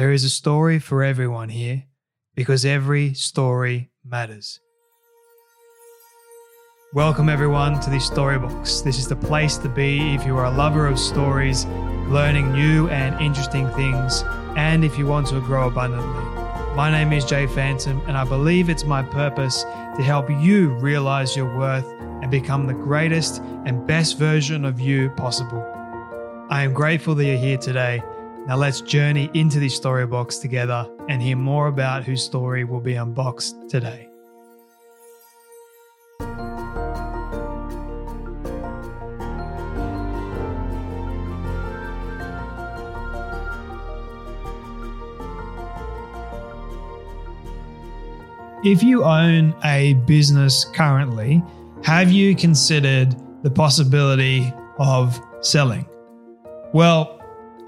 There is a story for everyone here because every story matters. Welcome, everyone, to the Storybox. This is the place to be if you are a lover of stories, learning new and interesting things, and if you want to grow abundantly. My name is Jay Phantom, and I believe it's my purpose to help you realize your worth and become the greatest and best version of you possible. I am grateful that you're here today. Now let's journey into this story box together and hear more about whose story will be unboxed today. If you own a business currently, have you considered the possibility of selling? Well,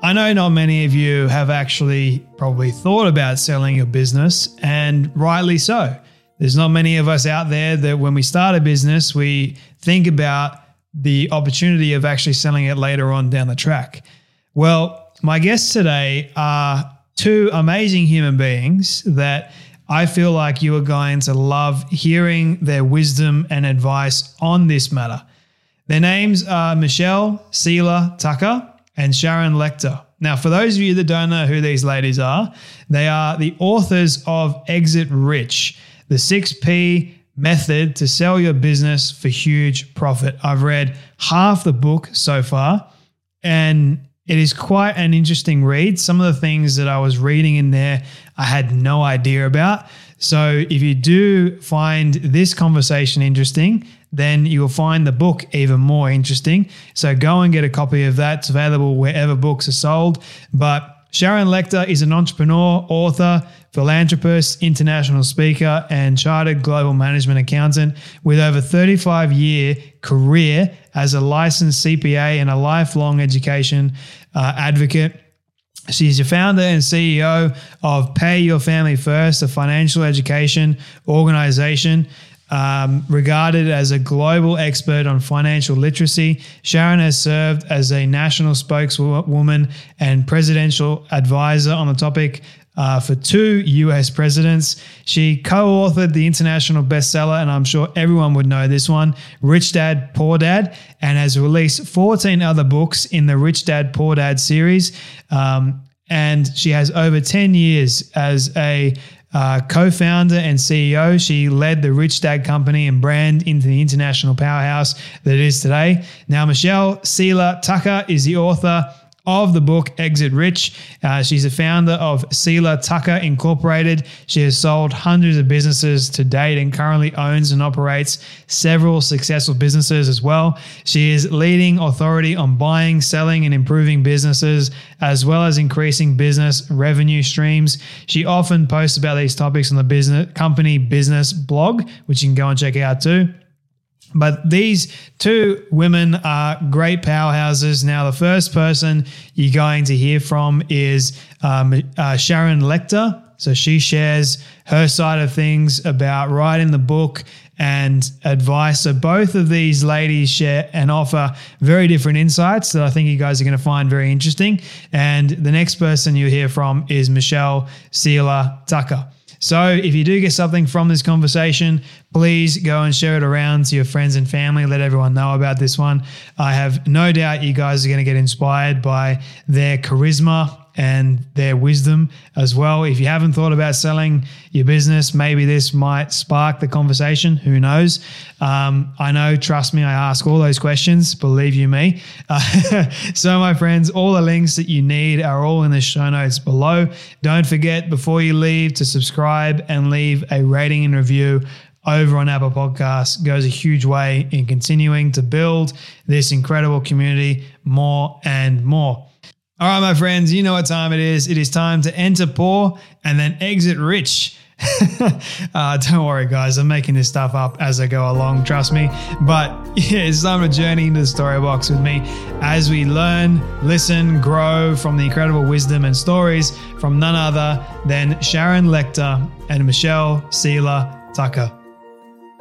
I know not many of you have actually probably thought about selling your business, and rightly so. There's not many of us out there that when we start a business, we think about the opportunity of actually selling it later on down the track. Well, my guests today are two amazing human beings that I feel like you are going to love hearing their wisdom and advice on this matter. Their names are Michelle Seiler Tucker and Sharon Lechter. Now, for those of you that don't know who these ladies are, they are the authors of Exit Rich, the 6P method to sell your business for huge profit. I've read half the book so far, and it is quite an interesting read. Some of the things that I was reading in there, I had no idea about. So, if you do find this conversation interesting, then you'll find the book even more interesting. So, go and get a copy of that. It's available wherever books are sold. But Sharon Lechter is an entrepreneur, author, philanthropist, international speaker, and chartered global management accountant with over 35 year career as a licensed CPA and a lifelong education uh, advocate. She's the founder and CEO of Pay Your Family First, a financial education organization um, regarded as a global expert on financial literacy. Sharon has served as a national spokeswoman and presidential advisor on the topic uh, for two US presidents. She co authored the international bestseller, and I'm sure everyone would know this one Rich Dad, Poor Dad, and has released 14 other books in the Rich Dad, Poor Dad series. Um, and she has over 10 years as a uh, co founder and CEO. She led the Rich Dad Company and brand into the international powerhouse that it is today. Now, Michelle Seiler Tucker is the author of the book Exit Rich. Uh, she's the founder of Seiler Tucker Incorporated. She has sold hundreds of businesses to date and currently owns and operates several successful businesses as well. She is leading authority on buying, selling, and improving businesses, as well as increasing business revenue streams. She often posts about these topics on the business company business blog, which you can go and check out too. But these two women are great powerhouses. Now, the first person you're going to hear from is um, uh, Sharon Lechter. So she shares her side of things about writing the book and advice. So both of these ladies share and offer very different insights that I think you guys are going to find very interesting. And the next person you'll hear from is Michelle Seiler Tucker. So if you do get something from this conversation, please go and share it around to your friends and family. Let everyone know about this one. I have no doubt you guys are going to get inspired by their charisma and their wisdom as well. If you haven't thought about selling your business, maybe this might spark the conversation. Who knows? Um, I know, trust me, I ask all those questions, believe you me. Uh, so, my friends, all the links that you need are all in the show notes below. Don't forget before you leave to subscribe and leave a rating and review over on Apple Podcasts goes a huge way in continuing to build this incredible community more and more. All right, my friends, you know what time it is. It is time to enter poor and then exit rich. uh, don't worry, guys. I'm making this stuff up as I go along. Trust me. But yeah, it's time to journey into the story box with me as we learn, listen, grow from the incredible wisdom and stories from none other than Sharon Lechter and Michelle Seiler Tucker.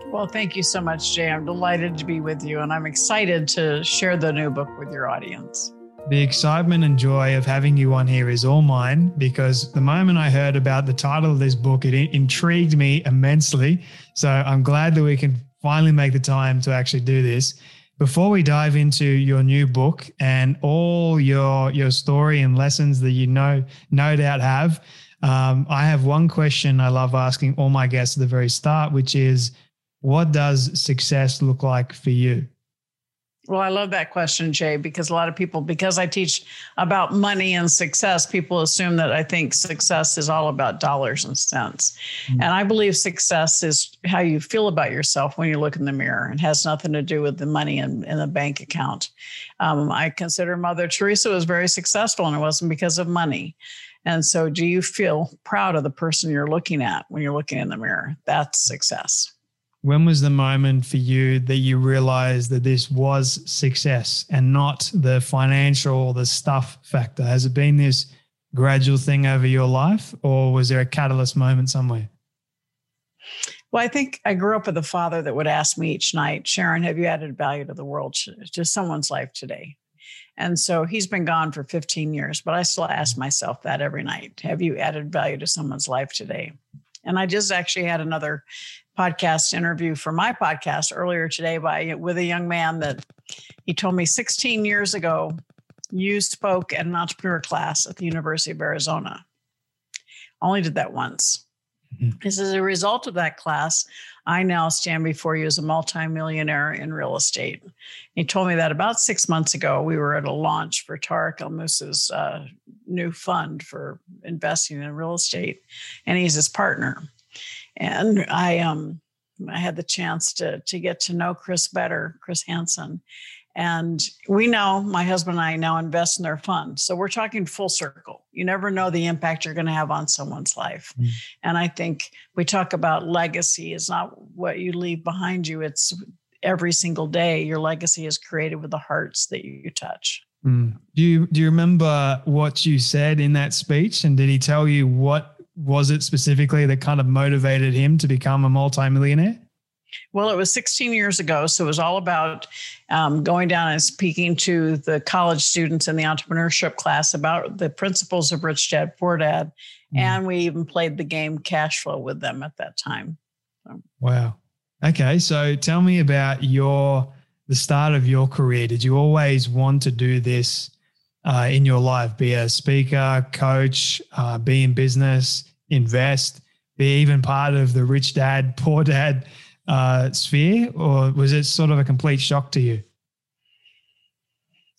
Well, thank you so much, Jay. I'm delighted to be with you, and I'm excited to share the new book with your audience. The excitement and joy of having you on here is all mine because the moment I heard about the title of this book, it intrigued me immensely. So I'm glad that we can finally make the time to actually do this. Before we dive into your new book and all your your story and lessons that you know no doubt have, um, I have one question I love asking all my guests at the very start, which is what does success look like for you? Well, I love that question, Jay, because a lot of people, because I teach about money and success, people assume that I think success is all about dollars and cents. Mm-hmm. And I believe success is how you feel about yourself when you look in the mirror and has nothing to do with the money in, in the bank account. Um, I consider Mother Teresa was very successful, and it wasn't because of money. And so, do you feel proud of the person you're looking at when you're looking in the mirror? That's success when was the moment for you that you realized that this was success and not the financial or the stuff factor? Has it been this gradual thing over your life, or was there a catalyst moment somewhere? Well, I think I grew up with a father that would ask me each night, Sharon, have you added value to the world, to someone's life today? And so he's been gone for 15 years, but I still ask myself that every night Have you added value to someone's life today? And I just actually had another podcast interview for my podcast earlier today by with a young man that he told me 16 years ago you spoke at an entrepreneur class at the University of Arizona. I Only did that once. Mm-hmm. This is a result of that class. I now stand before you as a multimillionaire in real estate. He told me that about six months ago. We were at a launch for Tarek El Moussa's uh, new fund for investing in real estate, and he's his partner and I um I had the chance to to get to know Chris better, Chris Hansen. And we know my husband and I now invest in their fund. So we're talking full circle. You never know the impact you're going to have on someone's life. Mm. And I think we talk about legacy is not what you leave behind you. It's every single day your legacy is created with the hearts that you touch. Mm. Do you do you remember what you said in that speech? And did he tell you what was it specifically that kind of motivated him to become a multimillionaire? Well, it was 16 years ago. So it was all about um, going down and speaking to the college students in the entrepreneurship class about the principles of Rich Dad Poor Dad. Mm. And we even played the game cash flow with them at that time. So. Wow. Okay. So tell me about your the start of your career. Did you always want to do this uh, in your life? Be a speaker, coach, uh, be in business, invest, be even part of the rich dad, poor dad uh, sphere, or was it sort of a complete shock to you?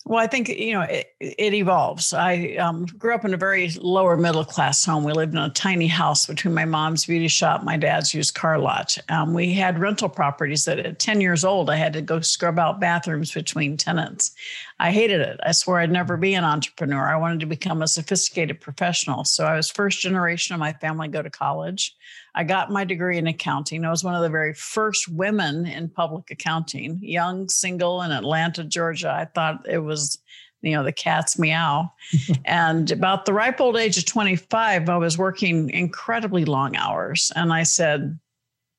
Well, I think you know it, it evolves. I um, grew up in a very lower middle class home. We lived in a tiny house between my mom's beauty shop, my dad's used car lot. Um, we had rental properties that at ten years old, I had to go scrub out bathrooms between tenants. I hated it. I swore I'd never be an entrepreneur. I wanted to become a sophisticated professional. So I was first generation of my family go to college. I got my degree in accounting. I was one of the very first women in public accounting, young, single in Atlanta, Georgia. I thought it was, you know, the cat's meow. and about the ripe old age of 25, I was working incredibly long hours. And I said,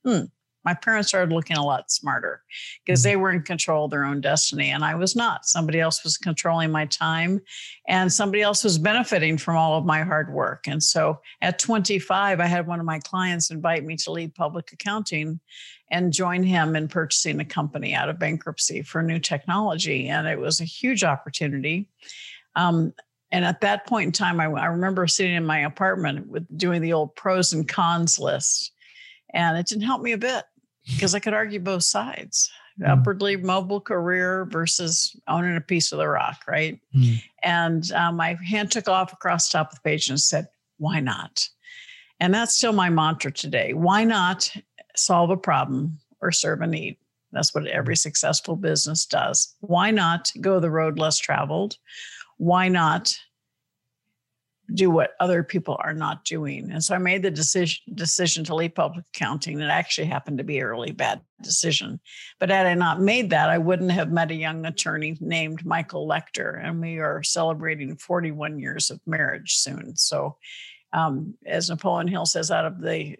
hmm, my parents started looking a lot smarter because mm-hmm. they were in control of their own destiny and I was not. Somebody else was controlling my time and somebody else was benefiting from all of my hard work. And so at 25, I had one of my clients invite me to lead public accounting and join him in purchasing a company out of bankruptcy for new technology. And it was a huge opportunity. Um, and at that point in time, I, I remember sitting in my apartment with doing the old pros and cons list, and it didn't help me a bit because I could argue both sides. Mm. Upwardly mobile career versus owning a piece of the rock, right? Mm. And um, my hand took off across the top of the page and said, "Why not?" And that's still my mantra today. Why not solve a problem or serve a need? That's what every successful business does. Why not go the road less traveled? Why not do what other people are not doing? And so I made the decision decision to leave public accounting. It actually happened to be a really bad decision. But had I not made that, I wouldn't have met a young attorney named Michael Lechter. And we are celebrating 41 years of marriage soon. So um, as Napoleon Hill says, out of the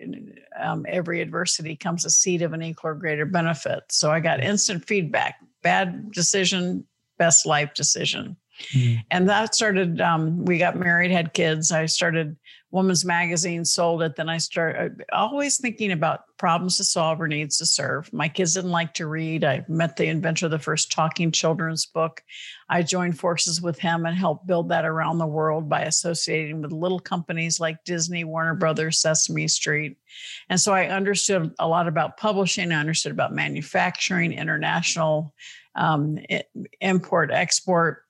um, every adversity comes a seed of an equal or greater benefit. So I got instant feedback: bad decision, best life decision. Mm-hmm. And that started, um, we got married, had kids. I started Woman's Magazine, sold it. Then I started uh, always thinking about problems to solve or needs to serve. My kids didn't like to read. I met the inventor of the first talking children's book. I joined forces with him and helped build that around the world by associating with little companies like Disney, Warner Brothers, Sesame Street. And so I understood a lot about publishing. I understood about manufacturing, international um, import, export.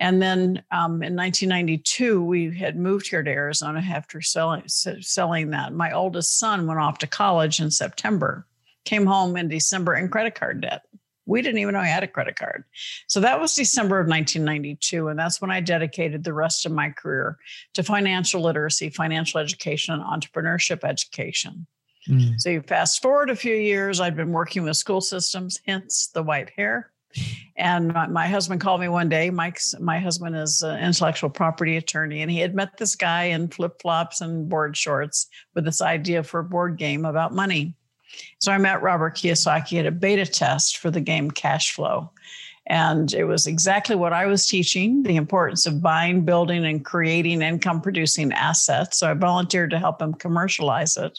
And then um, in 1992, we had moved here to Arizona after selling, selling that. My oldest son went off to college in September, came home in December in credit card debt. We didn't even know I had a credit card. So that was December of 1992. And that's when I dedicated the rest of my career to financial literacy, financial education, and entrepreneurship education. Mm. So you fast forward a few years, I'd been working with school systems, hence the white hair. And my, my, husband called me one day. Mike's my husband is an intellectual property attorney, and he had met this guy in flip flops and board shorts with this idea for a board game about money. So I met Robert Kiyosaki at a beta test for the game Cash Flow. And it was exactly what I was teaching the importance of buying, building, and creating income producing assets. So I volunteered to help him commercialize it.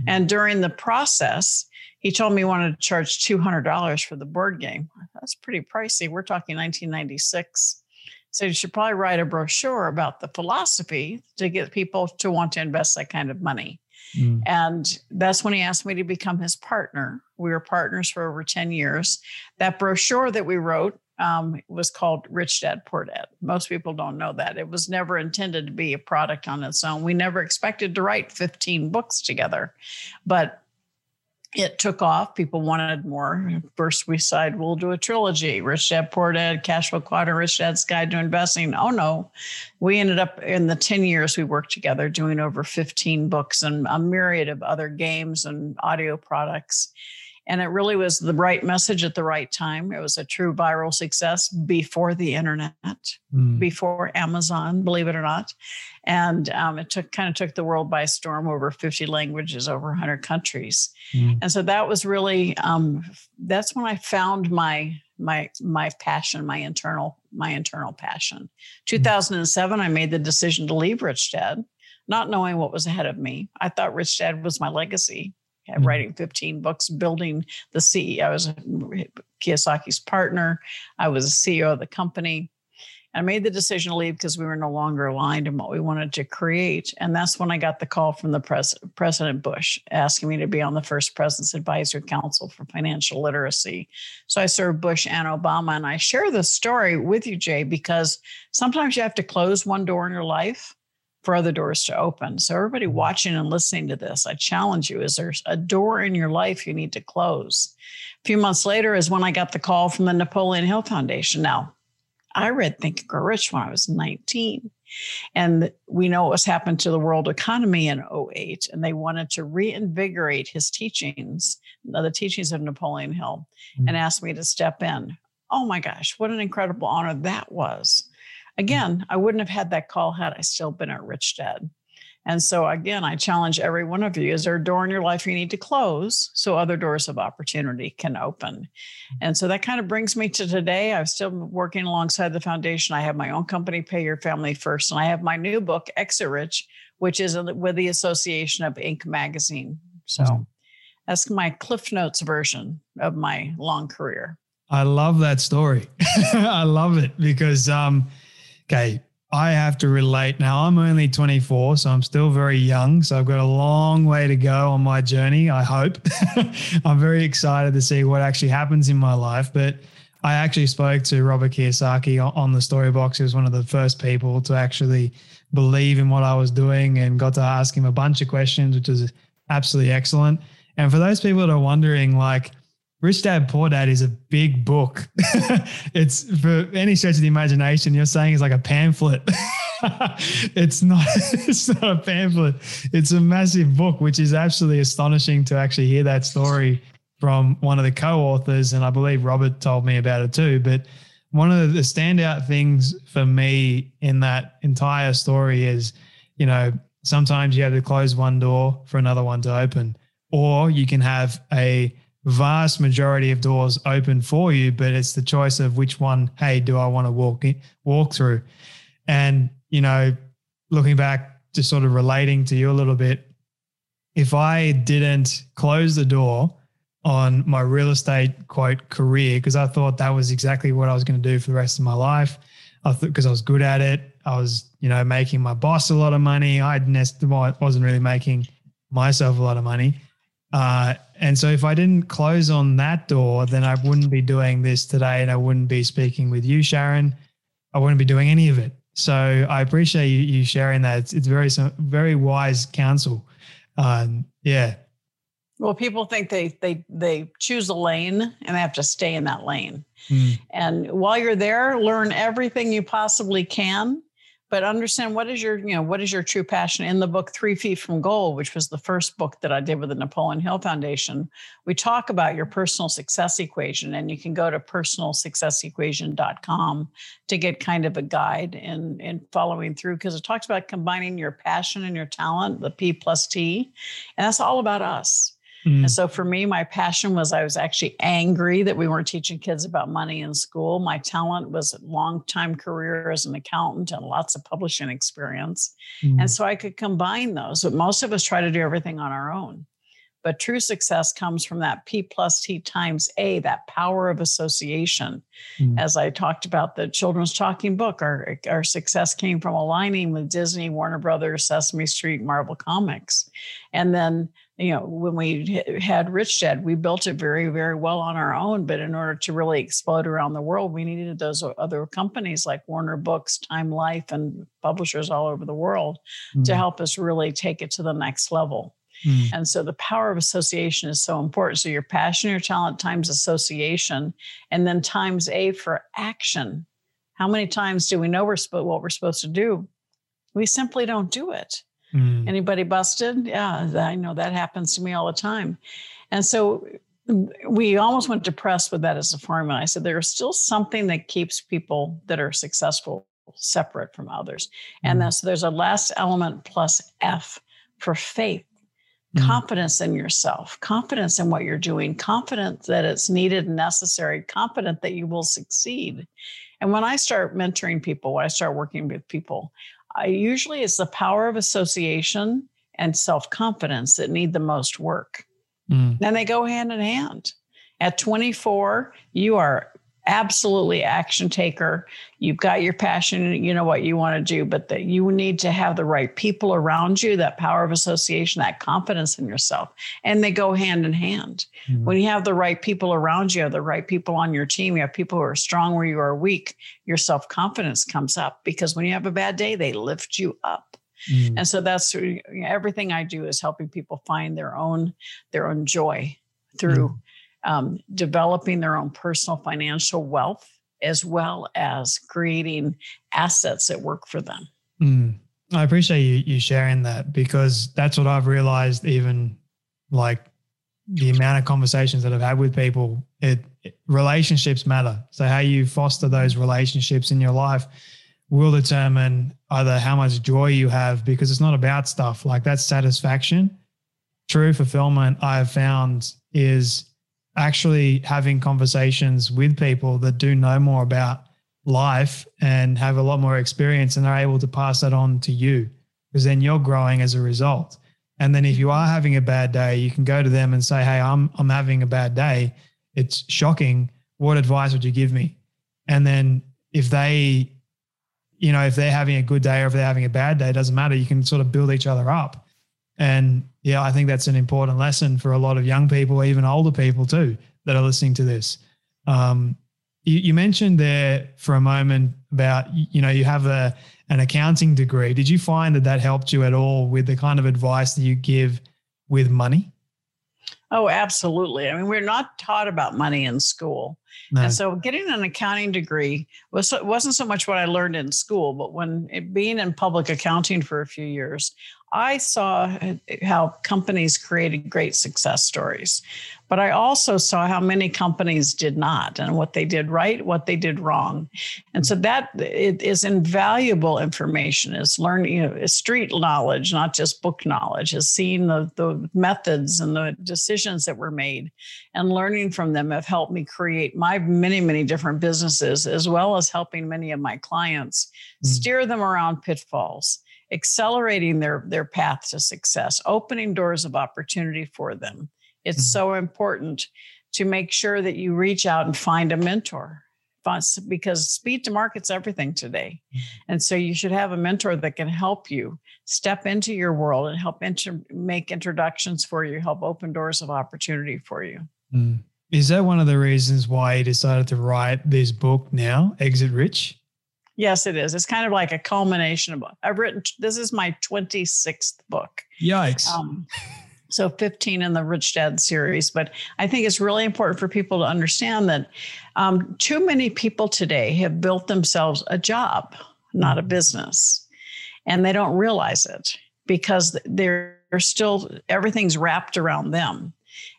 Mm-hmm. And during the process, he told me he wanted to charge $200 for the board game. That's pretty pricey. We're talking 1996. So you should probably write a brochure about the philosophy to get people to want to invest that kind of money. Mm. And that's when he asked me to become his partner. We were partners for over 10 years. That brochure that we wrote um, was called Rich Dad Poor Dad. Most people don't know that. It was never intended to be a product on its own. We never expected to write 15 books together. But it took off. People wanted more. First, we said we'll do a trilogy Rich Dad, Poor Dad, Cash Flow Quadrant, Rich Dad's Guide to Investing. Oh, no. We ended up in the 10 years we worked together doing over 15 books and a myriad of other games and audio products. And it really was the right message at the right time. It was a true viral success before the internet, mm. before Amazon, believe it or not. And um, it took kind of took the world by storm over 50 languages, over 100 countries. Mm. And so that was really um, that's when I found my my my passion, my internal my internal passion. Mm. 2007, I made the decision to leave Rich Dad, not knowing what was ahead of me. I thought Rich Dad was my legacy. Mm. Writing 15 books, building the CEO. I was Kiyosaki's partner. I was a CEO of the company. I made the decision to leave because we were no longer aligned in what we wanted to create. And that's when I got the call from the pres- President Bush asking me to be on the first President's Advisory Council for Financial Literacy. So I served Bush and Obama. And I share this story with you, Jay, because sometimes you have to close one door in your life for other doors to open. So, everybody watching and listening to this, I challenge you is there a door in your life you need to close? A few months later is when I got the call from the Napoleon Hill Foundation. Now, I read Think and Grow Rich when I was 19. And we know what's happened to the world economy in 08. And they wanted to reinvigorate his teachings, the teachings of Napoleon Hill, mm-hmm. and asked me to step in. Oh my gosh, what an incredible honor that was. Again, I wouldn't have had that call had I still been at Rich Dad. And so, again, I challenge every one of you is there a door in your life you need to close so other doors of opportunity can open? And so that kind of brings me to today. I'm still working alongside the foundation. I have my own company, Pay Your Family First, and I have my new book, Exit Rich, which is with the Association of Inc. magazine. So that's my Cliff Notes version of my long career. I love that story. I love it because, um, okay, I have to relate. Now, I'm only 24, so I'm still very young. So I've got a long way to go on my journey, I hope. I'm very excited to see what actually happens in my life. But I actually spoke to Robert Kiyosaki on the story box. He was one of the first people to actually believe in what I was doing and got to ask him a bunch of questions, which was absolutely excellent. And for those people that are wondering, like, Rich Dad Poor Dad is a big book. it's for any stretch of the imagination, you're saying it's like a pamphlet. it's not it's not a pamphlet. It's a massive book, which is absolutely astonishing to actually hear that story from one of the co-authors. And I believe Robert told me about it too. But one of the standout things for me in that entire story is, you know, sometimes you have to close one door for another one to open, or you can have a vast majority of doors open for you, but it's the choice of which one, hey, do I want to walk in, walk through? And, you know, looking back, just sort of relating to you a little bit, if I didn't close the door on my real estate quote career, because I thought that was exactly what I was going to do for the rest of my life, I thought because I was good at it, I was, you know, making my boss a lot of money. I wasn't really making myself a lot of money. Uh, and so if I didn't close on that door, then I wouldn't be doing this today and I wouldn't be speaking with you, Sharon. I wouldn't be doing any of it. So I appreciate you, you sharing that. It's, it's very, very wise counsel. Um, yeah. Well, people think they they they choose a lane and they have to stay in that lane. Mm. And while you're there, learn everything you possibly can but understand what is your you know what is your true passion? In the book three feet from gold which was the first book that i did with the napoleon hill foundation we talk about your personal success equation and you can go to personalsuccessequation.com to get kind of a guide in in following through because it talks about combining your passion and your talent the p plus t and that's all about us Mm. And so for me, my passion was I was actually angry that we weren't teaching kids about money in school. My talent was a long time career as an accountant and lots of publishing experience. Mm. And so I could combine those. But most of us try to do everything on our own. But true success comes from that P plus T times A, that power of association. Mm. As I talked about the children's talking book, our, our success came from aligning with Disney, Warner Brothers, Sesame Street, Marvel Comics. And then you know, when we had Rich Dad, we built it very, very well on our own. But in order to really explode around the world, we needed those other companies like Warner Books, Time Life, and publishers all over the world mm. to help us really take it to the next level. Mm. And so the power of association is so important. So your passion, your talent times association, and then times A for action. How many times do we know we're sp- what we're supposed to do? We simply don't do it. Mm. Anybody busted? Yeah, I know that happens to me all the time. And so we almost went depressed with that as a formula. I said there's still something that keeps people that are successful separate from others. Mm. And then so there's a last element plus F for faith. Mm. Confidence in yourself, confidence in what you're doing, confidence that it's needed and necessary, confident that you will succeed. And when I start mentoring people, when I start working with people, I usually it's the power of association and self confidence that need the most work. Mm. And they go hand in hand. At 24, you are absolutely action taker. You've got your passion, you know what you want to do, but that you need to have the right people around you, that power of association, that confidence in yourself. And they go hand in hand. Mm-hmm. When you have the right people around you, the right people on your team, you have people who are strong where you are weak, your self-confidence comes up because when you have a bad day, they lift you up. Mm-hmm. And so that's everything I do is helping people find their own their own joy through mm-hmm um, developing their own personal financial wealth as well as creating assets that work for them. Mm. I appreciate you you sharing that because that's what I've realized. Even like the amount of conversations that I've had with people, it, it relationships matter. So how you foster those relationships in your life will determine either how much joy you have because it's not about stuff like that satisfaction. True fulfillment I've found is actually having conversations with people that do know more about life and have a lot more experience and are able to pass that on to you because then you're growing as a result. And then if you are having a bad day, you can go to them and say, "Hey, I'm I'm having a bad day. It's shocking. What advice would you give me?" And then if they you know, if they're having a good day or if they're having a bad day, it doesn't matter. You can sort of build each other up. And yeah, I think that's an important lesson for a lot of young people, even older people too, that are listening to this. Um, you, you mentioned there for a moment about, you know, you have a, an accounting degree. Did you find that that helped you at all with the kind of advice that you give with money? Oh, absolutely. I mean, we're not taught about money in school. No. And so getting an accounting degree was wasn't so much what I learned in school, but when it, being in public accounting for a few years, I saw how companies created great success stories, but I also saw how many companies did not and what they did right, what they did wrong. And so that it is invaluable information is learning, you know, street knowledge, not just book knowledge, is seeing the, the methods and the decisions that were made and learning from them have helped me create my many, many different businesses, as well as helping many of my clients mm. steer them around pitfalls accelerating their their path to success opening doors of opportunity for them it's mm-hmm. so important to make sure that you reach out and find a mentor because speed to market's everything today mm-hmm. and so you should have a mentor that can help you step into your world and help inter- make introductions for you help open doors of opportunity for you mm. is that one of the reasons why you decided to write this book now exit rich Yes, it is. It's kind of like a culmination of. I've written. This is my twenty sixth book. Yikes! Um, so 15 in the Rich Dad series. But I think it's really important for people to understand that um, too many people today have built themselves a job, not a business, and they don't realize it because they're still everything's wrapped around them.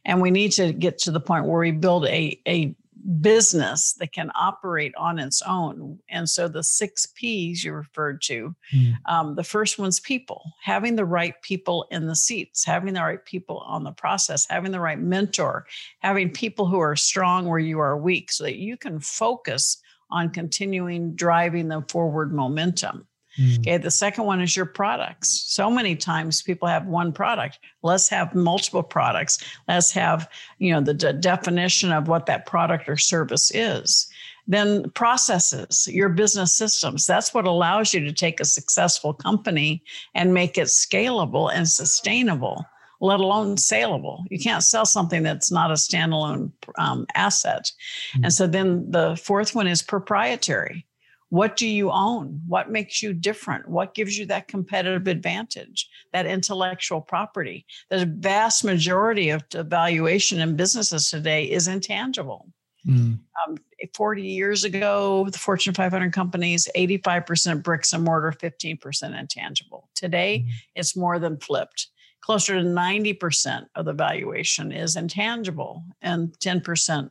And we need to get to the point where we build a, a business that can operate on its own. And so the six P's you referred to, mm. um, the first one's people, having the right people in the seats, having the right people on the process, having the right mentor, having people who are strong where you are weak so that you can focus on continuing driving the forward momentum. Mm. Okay. The second one is your products. So many times people have one product. Let's have multiple products. Let's have, you know, the de- definition of what that product or service is. Then processes, your business systems. That's what allows you to take a successful company and make it scalable and sustainable, let alone saleable. You can't sell something that's not a standalone um, asset. Mm. And so then the fourth one is proprietary what do you own? What makes you different? What gives you that competitive advantage, that intellectual property? The vast majority of the valuation in businesses today is intangible. Mm. Um, 40 years ago, the Fortune 500 companies, 85% bricks and mortar, 15% intangible. Today, mm. it's more than flipped. Closer to 90% of the valuation is intangible and 10%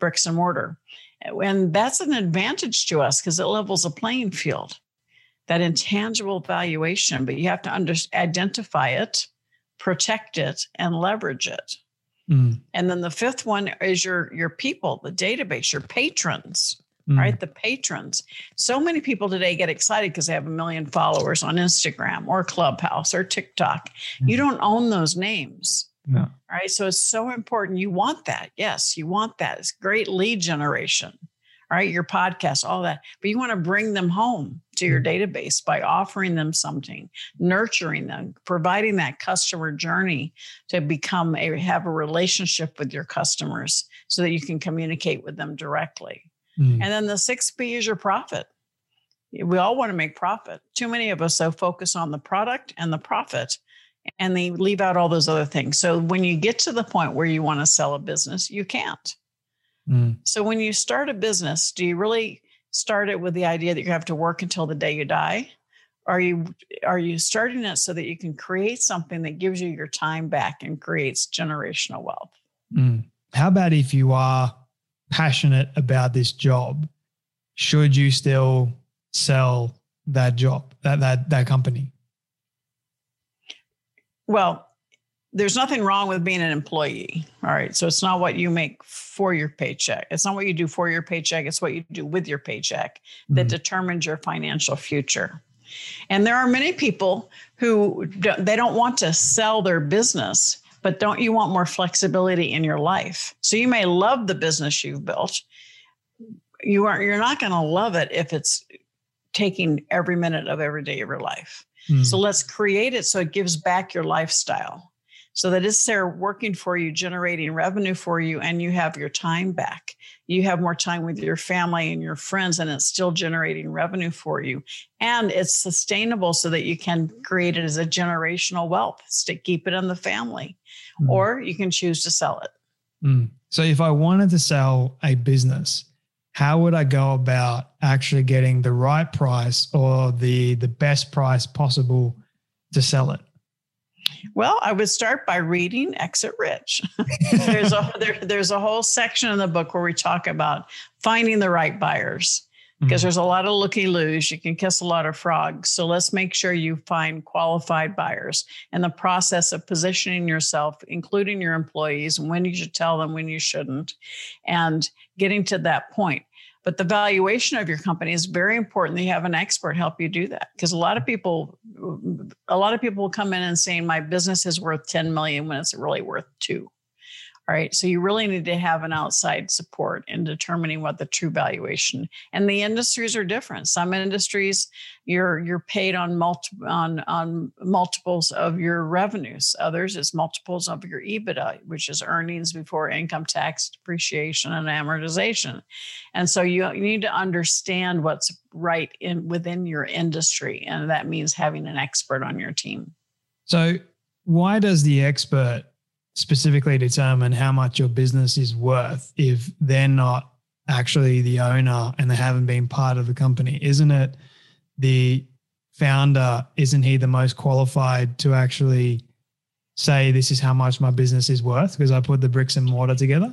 bricks and mortar. And that's an advantage to us because it levels a playing field, that intangible valuation, but you have to under, identify it, protect it, and leverage it. Mm. And then the fifth one is your, your people, the database, your patrons, mm. right? The patrons. So many people today get excited because they have a million followers on Instagram or Clubhouse or TikTok. Mm. You don't own those names. No. All right. So it's so important. You want that. Yes, you want that. It's great lead generation. All right. Your podcast, all that. But you want to bring them home to your mm-hmm. database by offering them something, nurturing them, providing that customer journey to become a have a relationship with your customers so that you can communicate with them directly. Mm. And then the sixth P is your profit. We all want to make profit. Too many of us so focus on the product and the profit and they leave out all those other things. So when you get to the point where you want to sell a business, you can't. Mm. So when you start a business, do you really start it with the idea that you have to work until the day you die? Are you are you starting it so that you can create something that gives you your time back and creates generational wealth? Mm. How about if you are passionate about this job? Should you still sell that job, that that that company? Well, there's nothing wrong with being an employee. All right. So it's not what you make for your paycheck. It's not what you do for your paycheck. It's what you do with your paycheck that mm-hmm. determines your financial future. And there are many people who they don't want to sell their business, but don't you want more flexibility in your life? So you may love the business you've built. You aren't you're not going to love it if it's taking every minute of every day of your life. Mm. So let's create it so it gives back your lifestyle so that it's there working for you, generating revenue for you, and you have your time back. You have more time with your family and your friends, and it's still generating revenue for you. And it's sustainable so that you can create it as a generational wealth to keep it in the family, mm. or you can choose to sell it. Mm. So if I wanted to sell a business, how would I go about actually getting the right price or the the best price possible to sell it? Well, I would start by reading Exit Rich. there's a there, there's a whole section in the book where we talk about finding the right buyers because mm-hmm. there's a lot of looky loos. You can kiss a lot of frogs. So let's make sure you find qualified buyers and the process of positioning yourself, including your employees, and when you should tell them, when you shouldn't, and getting to that point. But the valuation of your company is very important that you have an expert help you do that. Because a lot of people, a lot of people will come in and saying, my business is worth 10 million when it's really worth two. All right. So you really need to have an outside support in determining what the true valuation. And the industries are different. Some industries you're you're paid on multi, on on multiples of your revenues. Others is multiples of your EBITDA, which is earnings before income tax, depreciation, and amortization. And so you, you need to understand what's right in within your industry. And that means having an expert on your team. So why does the expert specifically determine how much your business is worth if they're not actually the owner and they haven't been part of the company? Isn't it the founder? Isn't he the most qualified to actually say, this is how much my business is worth because I put the bricks and mortar together?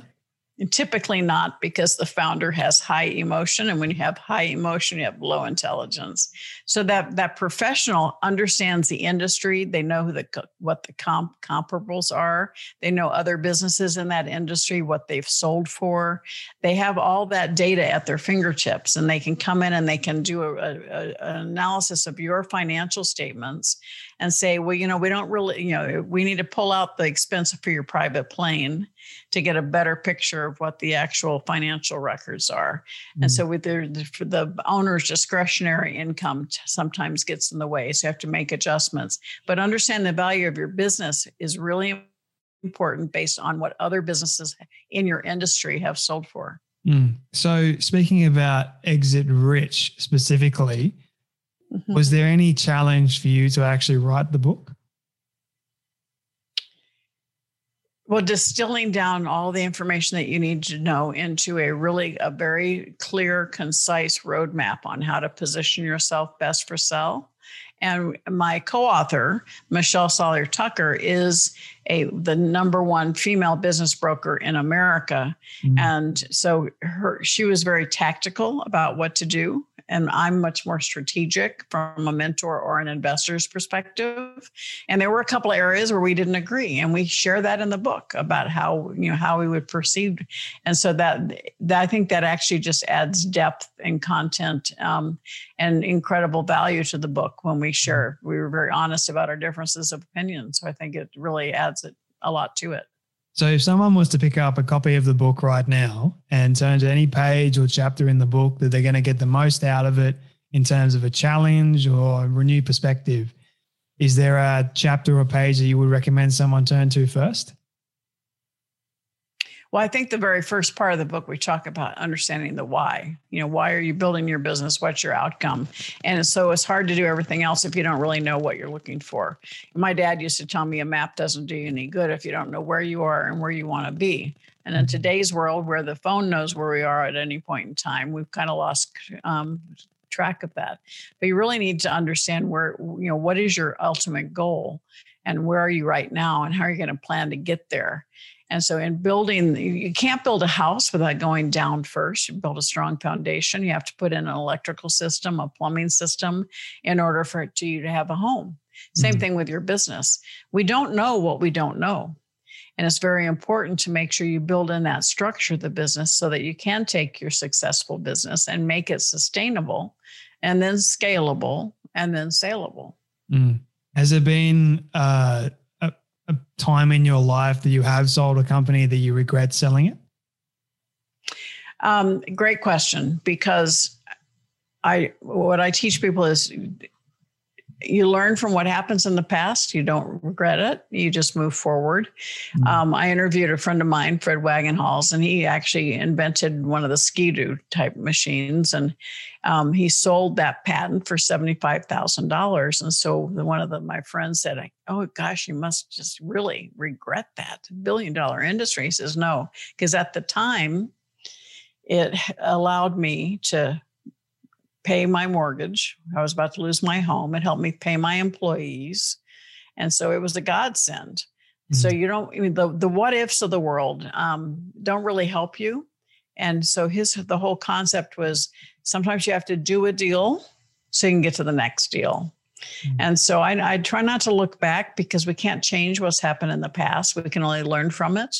Typically not because the founder has high emotion. And when you have high emotion, you have low intelligence. So that that professional understands the industry. They know the, what the comp, comparables are. They know other businesses in that industry, what they've sold for. They have all that data at their fingertips and they can come in and they can do a, a, an analysis of your financial statements and say, well, you know, we don't really, you know, we need to pull out the expense for your private plane to get a better picture of what the actual financial records are. Mm-hmm. And mm. so with the, the, the owner's discretionary income sometimes gets in the way. So you have to make adjustments. But understand the value of your business is really important based on what other businesses in your industry have sold for. Mm. So speaking about exit rich specifically, Mm-hmm. Was there any challenge for you to actually write the book? Well, distilling down all the information that you need to know into a really a very clear, concise roadmap on how to position yourself best for sell. And my co-author, Michelle Seiler Tucker, is a the number one female business broker in America. Mm-hmm. And so her she was very tactical about what to do and I'm much more strategic from a mentor or an investor's perspective. And there were a couple of areas where we didn't agree, and we share that in the book about how you know how we would perceive. And so that, that I think that actually just adds depth and content um, and incredible value to the book when we share. We were very honest about our differences of opinion, so I think it really adds it, a lot to it. So if someone was to pick up a copy of the book right now and turn to any page or chapter in the book that they're going to get the most out of it in terms of a challenge or a renewed perspective, is there a chapter or page that you would recommend someone turn to first? Well, I think the very first part of the book, we talk about understanding the why. You know, why are you building your business? What's your outcome? And so it's hard to do everything else if you don't really know what you're looking for. My dad used to tell me a map doesn't do you any good if you don't know where you are and where you want to be. And in mm-hmm. today's world, where the phone knows where we are at any point in time, we've kind of lost um, track of that. But you really need to understand where, you know, what is your ultimate goal and where are you right now and how are you going to plan to get there? And so, in building, you can't build a house without going down first. You build a strong foundation. You have to put in an electrical system, a plumbing system in order for it to you to have a home. Same mm-hmm. thing with your business. We don't know what we don't know. And it's very important to make sure you build in that structure of the business so that you can take your successful business and make it sustainable and then scalable and then saleable. Mm. Has it been uh, a time in your life that you have sold a company that you regret selling it? Um, great question, because I what I teach people is you learn from what happens in the past. You don't regret it. You just move forward. Mm-hmm. Um, I interviewed a friend of mine, Fred Wagenhals, and he actually invented one of the Ski-Doo type machines, and um, he sold that patent for seventy-five thousand dollars. And so one of the, my friends said, "Oh gosh, you must just really regret that billion-dollar industry." He says, "No, because at the time." It allowed me to pay my mortgage. I was about to lose my home. It helped me pay my employees. And so it was a godsend. Mm-hmm. So you don't, I mean, the, the what ifs of the world um, don't really help you. And so his, the whole concept was sometimes you have to do a deal so you can get to the next deal. Mm-hmm. And so I, I try not to look back because we can't change what's happened in the past. We can only learn from it.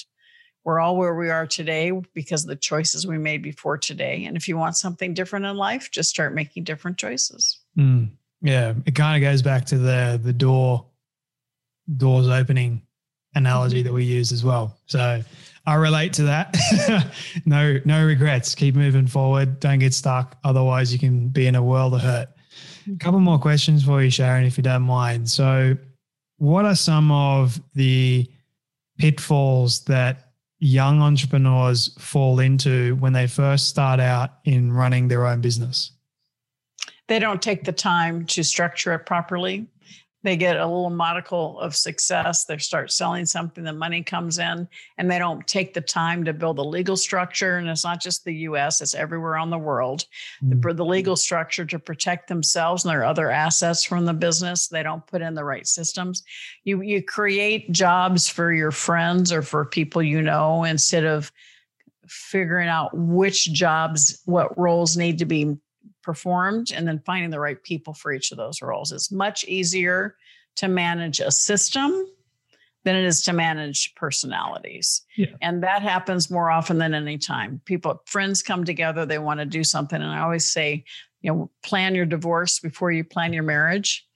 We're all where we are today because of the choices we made before today. And if you want something different in life, just start making different choices. Mm, yeah, it kind of goes back to the the door doors opening analogy that we use as well. So I relate to that. no, no regrets. Keep moving forward. Don't get stuck. Otherwise, you can be in a world of hurt. A couple more questions for you, Sharon, if you don't mind. So, what are some of the pitfalls that young entrepreneurs fall into when they first start out in running their own business? They don't take the time to structure it properly they get a little modicum of success. They start selling something, the money comes in, and they don't take the time to build a legal structure. And it's not just the US, it's everywhere on the world. Mm-hmm. The, the legal structure to protect themselves and their other assets from the business. They don't put in the right systems. You, you create jobs for your friends or for people you know instead of figuring out which jobs, what roles need to be performed and then finding the right people for each of those roles. It's much easier to manage a system than it is to manage personalities. Yeah. And that happens more often than any time. People, friends come together, they want to do something. And I always say, you know, plan your divorce before you plan your marriage.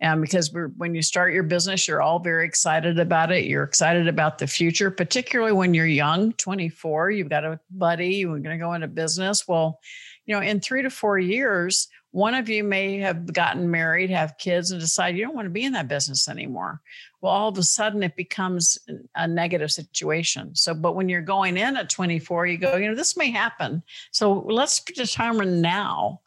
And because when you start your business, you're all very excited about it. You're excited about the future, particularly when you're young, 24, you've got a buddy, you're going to go into business. Well, you know, in three to four years, one of you may have gotten married, have kids, and decide you don't want to be in that business anymore. Well, all of a sudden it becomes a negative situation. So, but when you're going in at 24, you go, you know, this may happen. So let's determine now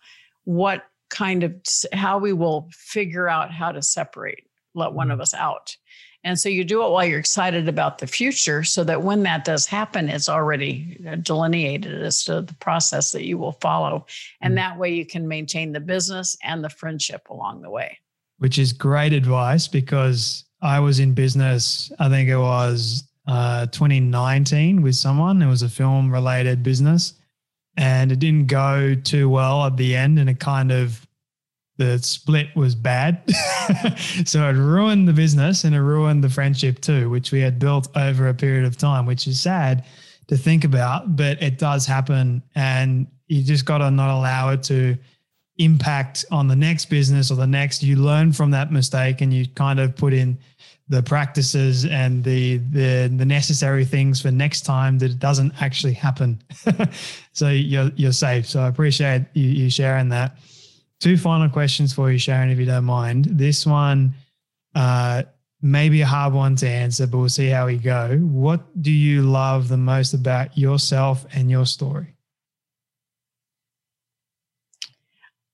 what kind of how we will figure out how to separate, let one of mm-hmm. us out. And so you do it while you're excited about the future so that when that does happen, it's already uh, delineated as to the process that you will follow. And mm. that way you can maintain the business and the friendship along the way. Which is great advice because I was in business, I think it was uh, 2019 with someone. It was a film related business and it didn't go too well at the end. And it kind of the split was bad. so it ruined the business and it ruined the friendship too, which we had built over a period of time, which is sad to think about, but it does happen. And you just got to not allow it to impact on the next business or the next. You learn from that mistake and you kind of put in the practices and the the the necessary things for next time that it doesn't actually happen. so you're you're safe. So I appreciate you, you sharing that two final questions for you, Sharon, if you don't mind. This one uh, may be a hard one to answer, but we'll see how we go. What do you love the most about yourself and your story?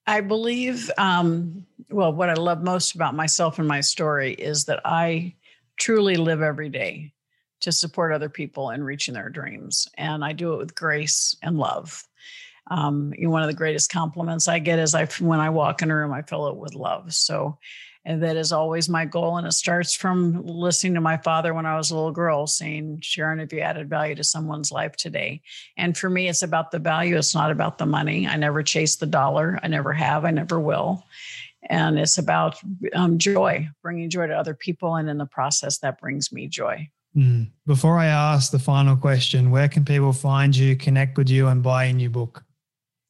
I believe, um, well, what I love most about myself and my story is that I truly live every day to support other people in reaching their dreams. And I do it with grace and love um, you know, one of the greatest compliments I get is I when I walk in a room, I fill it with love. So, and that is always my goal. And it starts from listening to my father when I was a little girl saying, Sharon, if you added value to someone's life today. And for me, it's about the value. It's not about the money. I never chase the dollar. I never have. I never will. And it's about um, joy, bringing joy to other people. And in the process, that brings me joy. Mm. Before I ask the final question, where can people find you, connect with you, and buy a new book?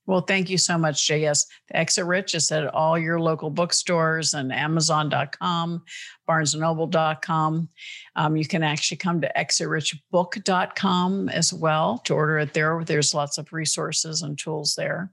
Well, thank you so much, JS. The Exit Rich is at all your local bookstores and Amazon.com, BarnesandNoble.com. Um, you can actually come to ExitRichBook.com as well to order it there. There's lots of resources and tools there.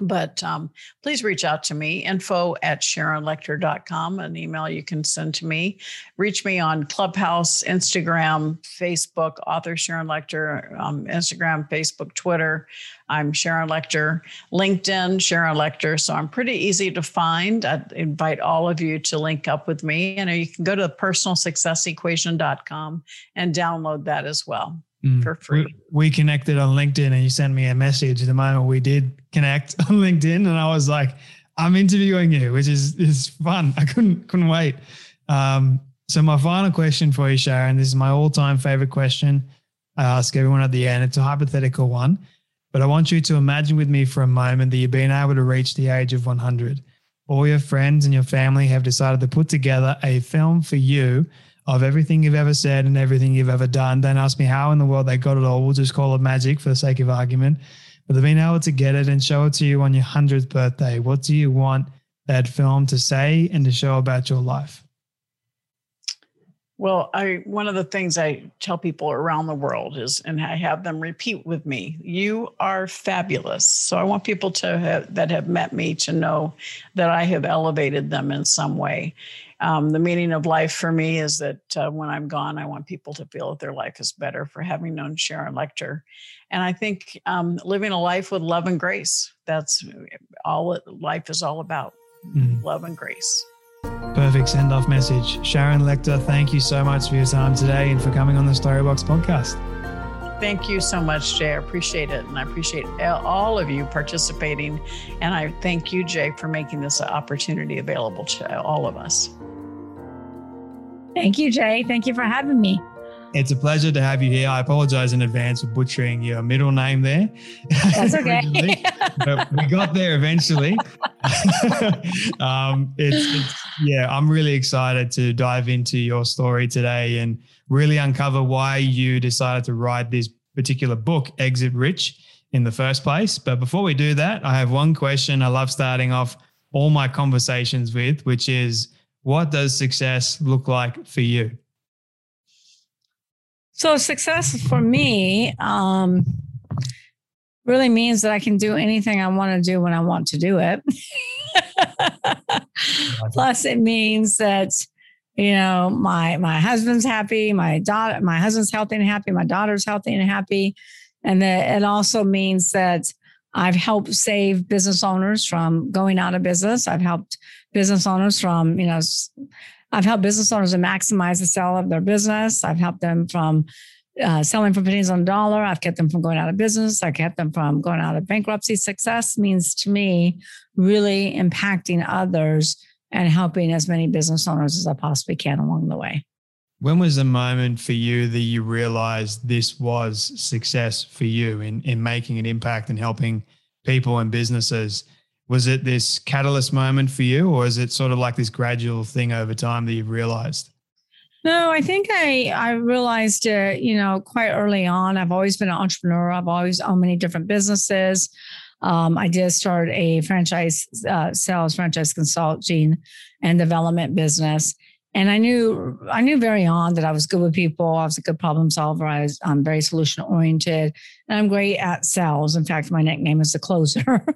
But um, please reach out to me info at sharonlechter.com an email you can send to me reach me on clubhouse instagram facebook author sharon Lechter, um, instagram facebook twitter i'm sharon Lechter, linkedin sharon Lechter. so i'm pretty easy to find i invite all of you to link up with me and you can go to the personalsuccessequation.com and download that as well mm. for free. We, we, connected on LinkedIn and you sent me a message the moment we did connect on LinkedIn. And I was like, I'm interviewing you, which is, is fun. I couldn't, couldn't wait. Um, so my final question for you, Sharon, this is my all time favorite question. I ask everyone at the end. It's a hypothetical one, but I want you to imagine with me for a moment that you've been able to reach the age of 100. All your friends and your family have decided to put together a film for you of everything you've ever said and everything you've ever done. Don't ask me how in the world they got it all. We'll just call it magic for the sake of argument. But been able to get it and show it to you on your 100th birthday. What do you want that film to say and to show about your life? Well, I one of the things I tell people around the world is, and I have them repeat with me, "You are fabulous." So I want people to have, that have met me to know that I have elevated them in some way, um, the meaning of life for me is that uh, when I'm gone, I want people to feel that their life is better for having known Sharon Lechter. And I think um, living a life with love and grace, that's all it, life is all about mm. love and grace. Perfect send off message. Sharon Lechter, thank you so much for your time today and for coming on the Storybox podcast. Thank you so much, Jay. I appreciate it. And I appreciate all of you participating. And I thank you, Jay, for making this opportunity available to all of us. Thank you, Jay. Thank you for having me. It's a pleasure to have you here. I apologize in advance for butchering your middle name there. That's okay. but we got there eventually. um, it's, it's, yeah, I'm really excited to dive into your story today and really uncover why you decided to write this particular book, Exit Rich, in the first place. But before we do that, I have one question I love starting off all my conversations with, which is what does success look like for you? So, success for me um, really means that I can do anything I want to do when I want to do it. Plus, it means that you know my my husband's happy, my daughter, my husband's healthy and happy, my daughter's healthy and happy, and that it also means that I've helped save business owners from going out of business. I've helped business owners from, you know, I've helped business owners to maximize the sale of their business. I've helped them from uh, selling for pennies on a dollar. I've kept them from going out of business. I kept them from going out of bankruptcy. Success means to me really impacting others and helping as many business owners as I possibly can along the way. When was the moment for you that you realized this was success for you in, in making an impact and helping people and businesses? Was it this catalyst moment for you, or is it sort of like this gradual thing over time that you've realized? No, I think I I realized you know, quite early on. I've always been an entrepreneur. I've always owned many different businesses. Um, I did start a franchise uh, sales, franchise consulting, and development business and I knew I knew very on that I was good with people. I was a good problem solver. I was I'm very solution oriented, and I'm great at sales. In fact, my nickname is the closer.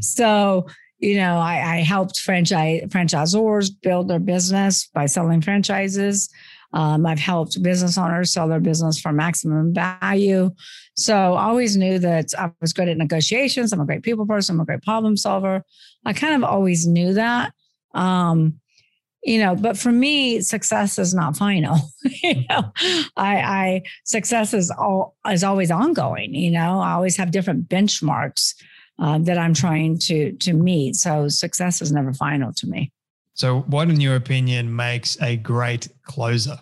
So you know, I, I helped franchise franchisors build their business by selling franchises. Um, I've helped business owners sell their business for maximum value. So I always knew that I was good at negotiations. I'm a great people person. I'm a great problem solver. I kind of always knew that. Um, you know but for me success is not final you know? I i success is all is always ongoing you know? I always have different benchmarks uh, that i'm trying to to meet so success is never final to me. So what in your opinion makes a great closer?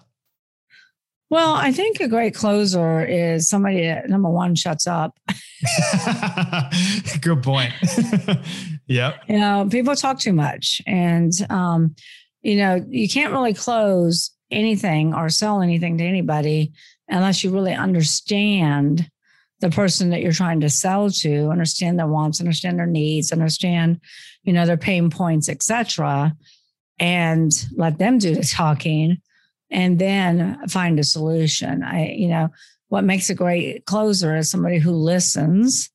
Well i think a great closer is somebody that number one shuts up. Good point. Yep. You know people talk too much and um you know, you can't really close anything or sell anything to anybody unless you really understand the person that you're trying to sell to, understand their wants, understand their needs, understand, you know, their pain points, etc., and let them do the talking and then find a solution. I, you know, what makes a great closer is somebody who listens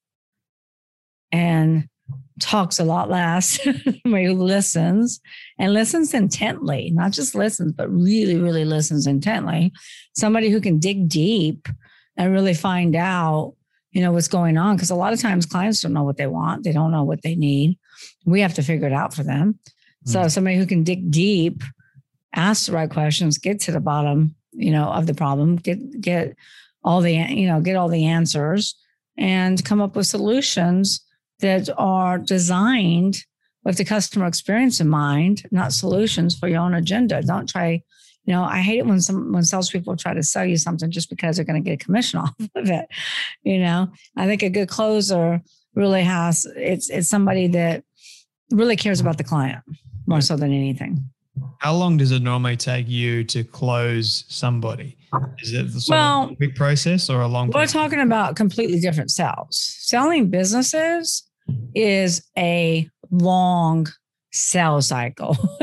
and talks a lot less, somebody who listens and listens intently, not just listens, but really, really listens intently. Somebody who can dig deep and really find out, you know, what's going on. Because a lot of times clients don't know what they want, they don't know what they need. We have to figure it out for them. Mm. So somebody who can dig deep, ask the right questions, get to the bottom, you know, of the problem, get get all the you know, get all the answers and come up with solutions that are designed with the customer experience in mind, not solutions for your own agenda. Don't try, you know, I hate it when some when salespeople try to sell you something just because they're going to get a commission off of it. You know, I think a good closer really has it's it's somebody that really cares about the client more so than anything. How long does it normally take you to close somebody? Is it well, a quick process or a long? Process? We're process? talking about completely different sales. Selling businesses is a long sales cycle.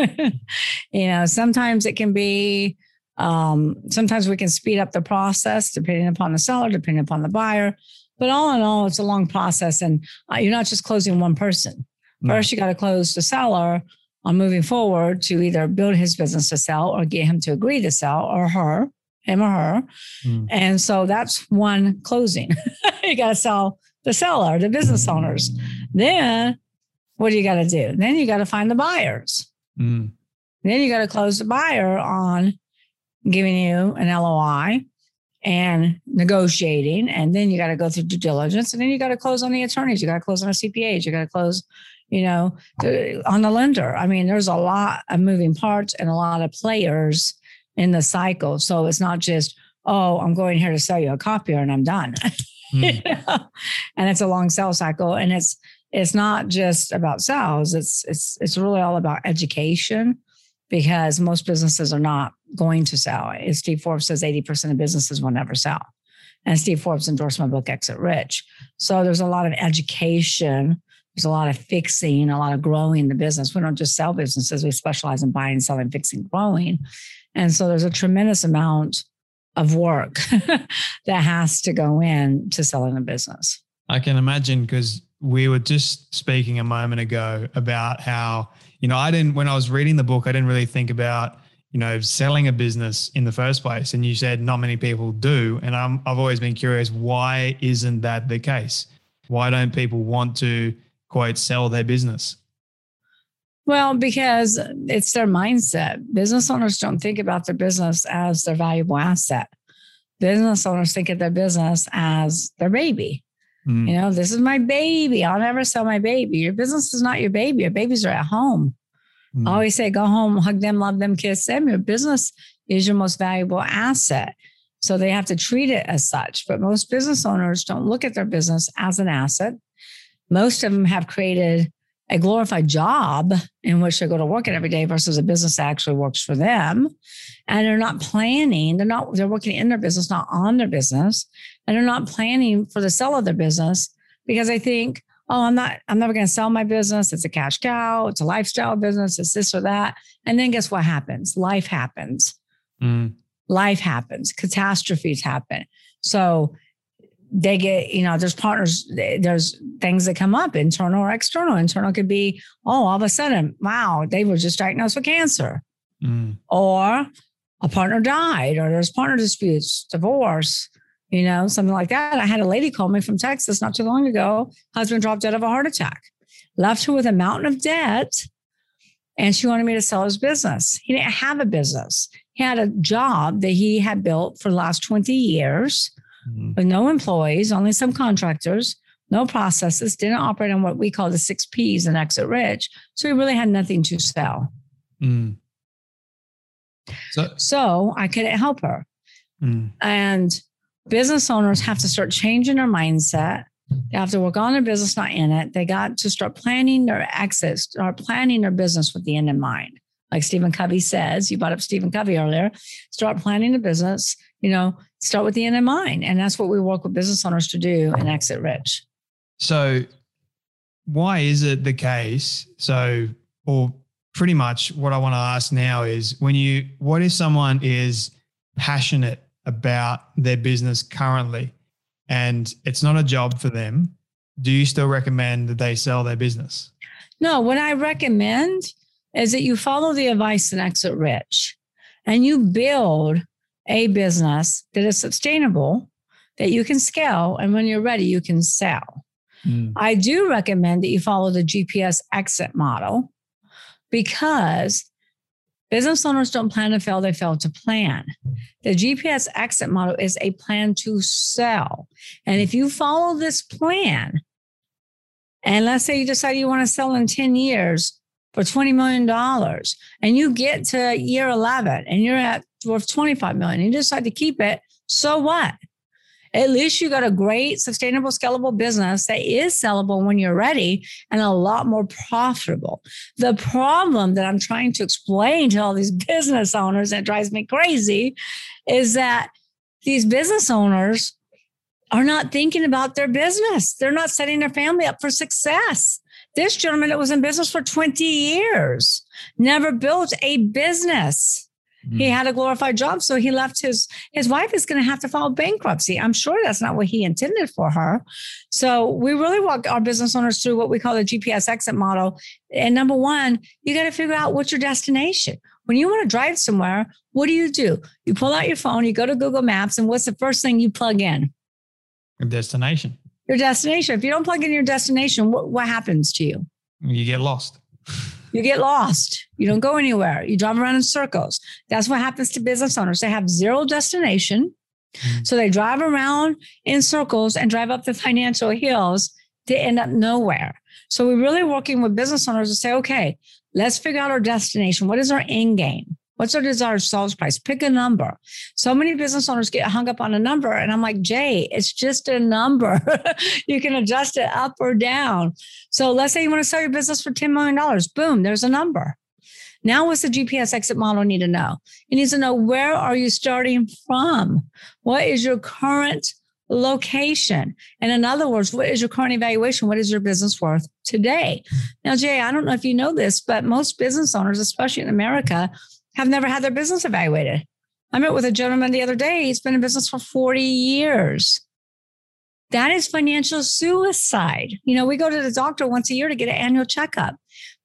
you know, sometimes it can be. Um, sometimes we can speed up the process depending upon the seller, depending upon the buyer. But all in all, it's a long process, and uh, you're not just closing one person. First, you got to close the seller on moving forward to either build his business to sell or get him to agree to sell or her, him or her. Mm. And so that's one closing. you got to sell the seller, the business owners. Then what do you got to do? Then you got to find the buyers. Mm. Then you got to close the buyer on giving you an LOI and negotiating. And then you got to go through due diligence. And then you got to close on the attorneys. You got to close on the CPAs. You got to close you know, on the lender. I mean, there's a lot of moving parts and a lot of players in the cycle. So it's not just, oh, I'm going here to sell you a copier and I'm done. Mm. you know? And it's a long sales cycle. And it's it's not just about sales. It's it's it's really all about education because most businesses are not going to sell. Steve Forbes says, 80% of businesses will never sell. And Steve Forbes endorsed my book, Exit Rich. So there's a lot of education there's a lot of fixing, a lot of growing the business. We don't just sell businesses, we specialize in buying, selling, fixing, growing. And so there's a tremendous amount of work that has to go in to selling a business. I can imagine because we were just speaking a moment ago about how, you know, I didn't, when I was reading the book, I didn't really think about, you know, selling a business in the first place. And you said not many people do. And I'm, I've always been curious, why isn't that the case? Why don't people want to quote sell their business? Well, because it's their mindset. Business owners don't think about their business as their valuable asset. Business owners think of their business as their baby. Mm. You know, this is my baby. I'll never sell my baby. Your business is not your baby. Your babies are at home. Mm. I always say, go home, hug them, love them, kiss them. Your business is your most valuable asset. So they have to treat it as such. But most business owners don't look at their business as an asset most of them have created a glorified job in which they go to work at every day versus a business that actually works for them. And they're not planning, they're not, they're working in their business, not on their business. And they're not planning for the sale of their business because they think, oh, I'm not, I'm never going to sell my business. It's a cash cow, it's a lifestyle business, it's this or that. And then guess what happens? Life happens. Mm. Life happens, catastrophes happen. So they get, you know, there's partners, there's things that come up, internal or external. Internal could be, oh, all of a sudden, wow, they were just diagnosed with cancer. Mm. Or a partner died, or there's partner disputes, divorce, you know, something like that. I had a lady call me from Texas not too long ago. Husband dropped dead of a heart attack, left her with a mountain of debt, and she wanted me to sell his business. He didn't have a business. He had a job that he had built for the last 20 years mm-hmm. with no employees, only some contractors, no processes, didn't operate on what we call the six P's and Exit Rich. So we really had nothing to sell. Mm. So, so I couldn't help her. Mm. And business owners have to start changing their mindset. They have to work on their business, not in it. They got to start planning their exit, start planning their business with the end in mind. Like Stephen Covey says, you brought up Stephen Covey earlier, start planning the business, you know, start with the end in mind. And that's what we work with business owners to do and exit rich. So, why is it the case? So, or pretty much what I want to ask now is when you, what if someone is passionate about their business currently and it's not a job for them? do you still recommend that they sell their business? No, what I recommend is that you follow the advice and exit rich and you build a business that is sustainable, that you can scale, and when you're ready, you can sell. Mm. I do recommend that you follow the GPS exit model because business owners don't plan to fail, they fail to plan. The GPS exit model is a plan to sell. And if you follow this plan, and let's say you decide you want to sell in 10 years for $20 million, and you get to year 11 and you're at worth 25 million, you decide to keep it, so what? At least you got a great, sustainable, scalable business that is sellable when you're ready and a lot more profitable. The problem that I'm trying to explain to all these business owners that drives me crazy is that these business owners are not thinking about their business. They're not setting their family up for success. This gentleman that was in business for 20 years never built a business. Mm-hmm. He had a glorified job, so he left his his wife is going to have to file bankruptcy. I'm sure that's not what he intended for her. So we really walk our business owners through what we call the GPS exit model. And number one, you got to figure out what's your destination. When you want to drive somewhere, what do you do? You pull out your phone, you go to Google Maps, and what's the first thing you plug in? Your destination. Your destination. If you don't plug in your destination, what, what happens to you? You get lost. you get lost. You don't go anywhere. You drive around in circles. That's what happens to business owners. They have zero destination. Mm-hmm. So they drive around in circles and drive up the financial hills to end up nowhere. So we're really working with business owners to say, okay, let's figure out our destination. What is our end game? What's our desired sales price? Pick a number. So many business owners get hung up on a number. And I'm like, Jay, it's just a number. you can adjust it up or down. So let's say you want to sell your business for $10 million. Boom, there's a number. Now, what's the GPS exit model need to know? It needs to know where are you starting from? What is your current location? And in other words, what is your current evaluation? What is your business worth today? Now, Jay, I don't know if you know this, but most business owners, especially in America, have never had their business evaluated. I met with a gentleman the other day. He's been in business for 40 years. That is financial suicide. You know, we go to the doctor once a year to get an annual checkup.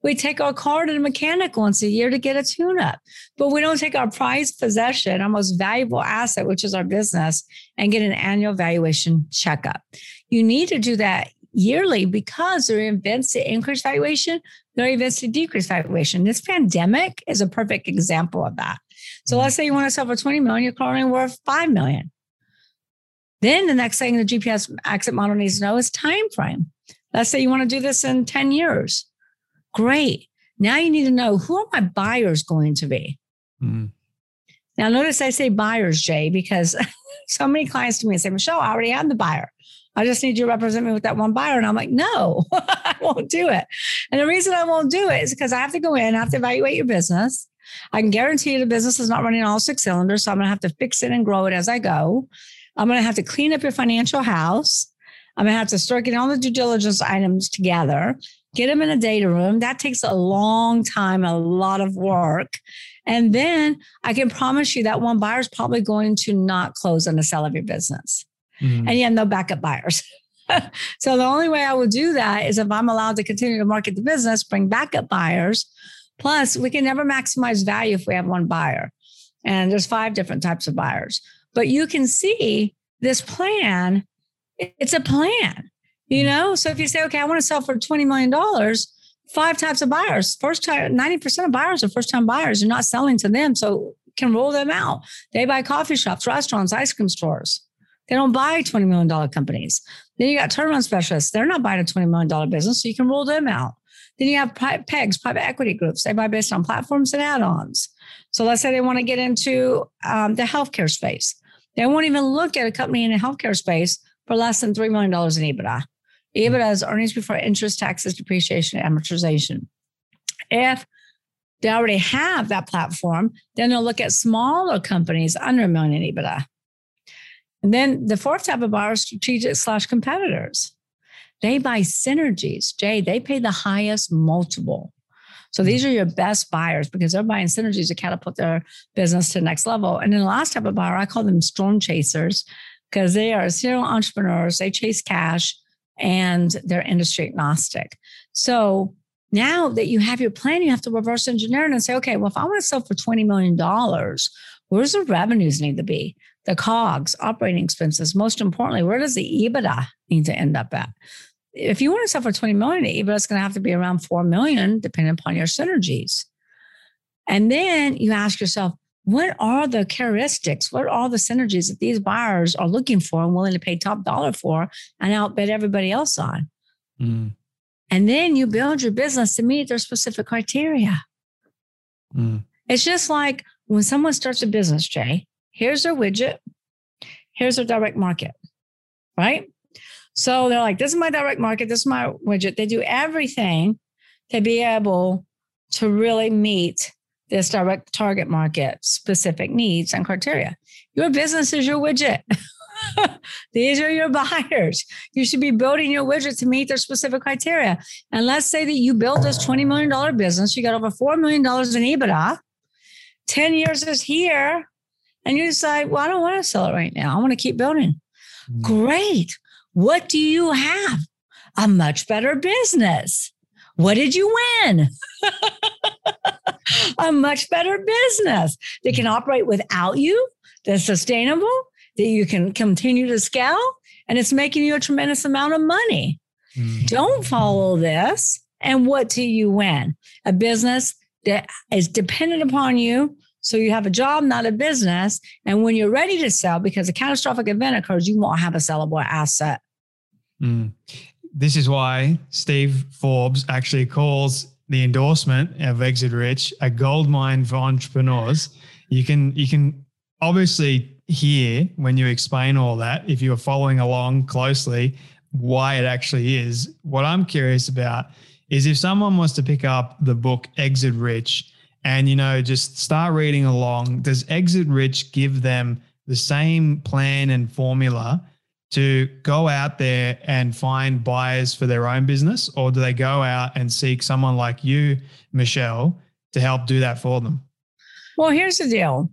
We take our car to the mechanic once a year to get a tune up, but we don't take our prized possession, our most valuable asset, which is our business, and get an annual valuation checkup. You need to do that yearly because there are events that increase valuation, there are events that decrease valuation. This pandemic is a perfect example of that. So let's say you want to sell for 20 million, you're currently worth 5 million. Then the next thing the GPS exit model needs to know is time frame. Let's say you want to do this in 10 years. Great. Now you need to know who are my buyers going to be? Mm-hmm. Now, notice I say buyers, Jay, because so many clients to me say, Michelle, I already have the buyer. I just need you to represent me with that one buyer. And I'm like, no, I won't do it. And the reason I won't do it is because I have to go in, I have to evaluate your business. I can guarantee you the business is not running all six cylinders. So I'm going to have to fix it and grow it as I go. I'm going to have to clean up your financial house. I'm going to have to start getting all the due diligence items together, get them in a data room. That takes a long time, a lot of work. And then I can promise you that one buyer is probably going to not close on the sale of your business mm-hmm. and you have no backup buyers. so the only way I will do that is if I'm allowed to continue to market the business, bring backup buyers. Plus, we can never maximize value if we have one buyer. And there's five different types of buyers. But you can see this plan, it's a plan, you mm-hmm. know? So if you say, okay, I want to sell for $20 million, five types of buyers. First time, 90% of buyers are first time buyers. You're not selling to them. So can roll them out. They buy coffee shops, restaurants, ice cream stores. They don't buy $20 million companies. Then you got turnaround specialists. They're not buying a $20 million business, so you can roll them out. Then you have PEGs, private equity groups. They buy based on platforms and add ons. So let's say they want to get into um, the healthcare space. They won't even look at a company in the healthcare space for less than $3 million in EBITDA. EBITDA is earnings before interest, taxes, depreciation, and amortization. If they already have that platform, then they'll look at smaller companies under a million EBITDA. And then the fourth type of buyer is strategic slash competitors. They buy synergies. Jay, they pay the highest multiple. So these are your best buyers because they're buying synergies to catapult their business to the next level. And then the last type of buyer, I call them storm chasers because they are serial entrepreneurs. They chase cash. and they're industry agnostic. So now that you have your plan, you have to reverse engineer it and say, okay, well, if I want to sell for $20 million, where's the revenues need to be? The COGS, operating expenses. Most importantly, where does the EBITDA need to end up at? If you want to sell for 20 million, EBITDA is going to have to be around 4 million, depending upon your synergies. And then you ask yourself, what are the characteristics? What are the synergies that these buyers are looking for and willing to pay top dollar for and outbid everybody else on? Mm. And then you build your business to meet their specific criteria. Mm. It's just like when someone starts a business, Jay, here's their widget, here's their direct market, right? So they're like, this is my direct market, this is my widget. They do everything to be able to really meet this direct target market specific needs and criteria. Your business is your widget. These are your buyers. You should be building your widget to meet their specific criteria. And let's say that you build this $20 million business, you got over $4 million in EBITDA, 10 years is here, and you decide, well, I don't want to sell it right now. I want to keep building. Mm-hmm. Great. What do you have? A much better business. What did you win? a much better business that can operate without you, that's sustainable, that you can continue to scale, and it's making you a tremendous amount of money. Mm. Don't follow this. And what do you win? A business that is dependent upon you. So you have a job, not a business. And when you're ready to sell, because a catastrophic event occurs, you won't have a sellable asset. Mm. This is why Steve Forbes actually calls the endorsement of Exit Rich a gold mine for entrepreneurs. You can you can obviously hear when you explain all that if you're following along closely why it actually is. What I'm curious about is if someone wants to pick up the book Exit Rich and you know just start reading along, does Exit Rich give them the same plan and formula to go out there and find buyers for their own business, or do they go out and seek someone like you, Michelle, to help do that for them? Well, here's the deal.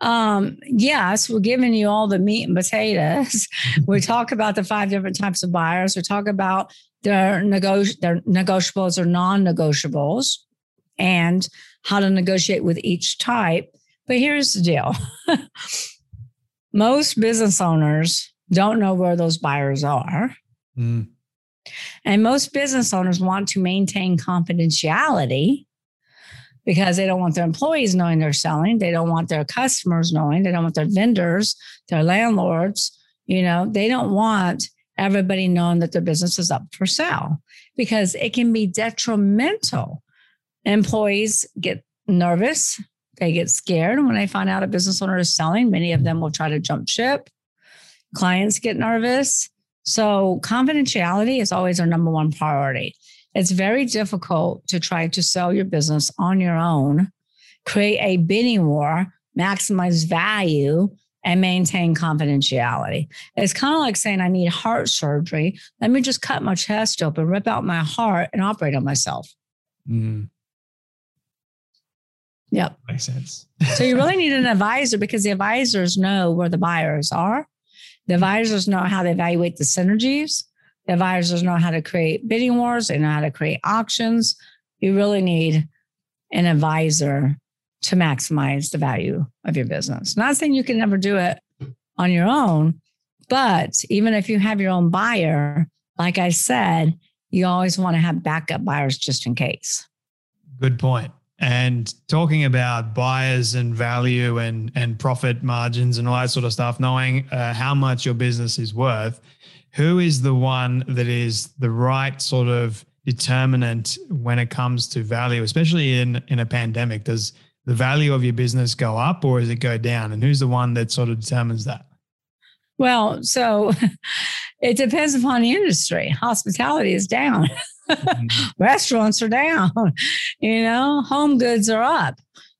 Um, yes, we're giving you all the meat and potatoes. we talk about the five different types of buyers. We talk about their, nego- their negotiables or non negotiables and how to negotiate with each type. But here's the deal most business owners don't know where those buyers are. Mm. And most business owners want to maintain confidentiality because they don't want their employees knowing they're selling. They don't want their customers knowing. They don't want their vendors, their landlords. You know, they don't want everybody knowing that their business is up for sale because it can be detrimental. Employees get nervous. They get scared when they find out a business owner is selling. Many of them will try to jump ship. Clients get nervous. So, confidentiality is always our number one priority. It's very difficult to try to sell your business on your own, create a bidding war, maximize value, and maintain confidentiality. It's kind of like saying, I need heart surgery. Let me just cut my chest open, rip out my heart, and operate on myself. Mm. Yep. Makes sense. so you really need an advisor because the advisors know where the buyers are. The advisors know how to evaluate the synergies. The advisors know how to create bidding wars. They know how to create auctions. You really need an advisor to maximize the value of your business. Not saying you can never do it on your own, but even if you have your own buyer, like I said, you always want to have backup buyers just in case. Good point. And talking about buyers and value and and profit margins and all that sort of stuff, knowing uh, how much your business is worth, who is the one that is the right sort of determinant when it comes to value, especially in in a pandemic? Does the value of your business go up or does it go down? And who's the one that sort of determines that? Well, so it depends upon the industry. Hospitality is down. Restaurants are down. You know, home goods are up.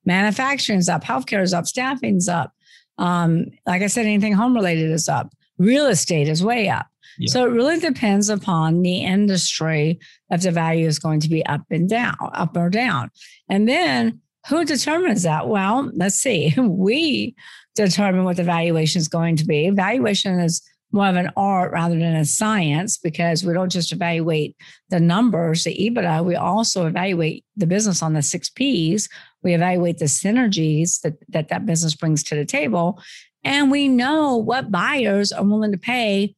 Manufacturing's up. Healthcare is up. Staffing's up. Um, like I said, anything home related is up. Real estate is way up. Yeah. So it really depends upon the industry if the value is going to be up and down, up or down. And then who determines that? Well, let's see. We determine what the valuation is going to be. Valuation is more of an art rather than a science because we don't just evaluate the numbers, the EBITDA, we also evaluate the business on the six P's. We evaluate the synergies that that, that business brings to the table. And we know what buyers are willing to pay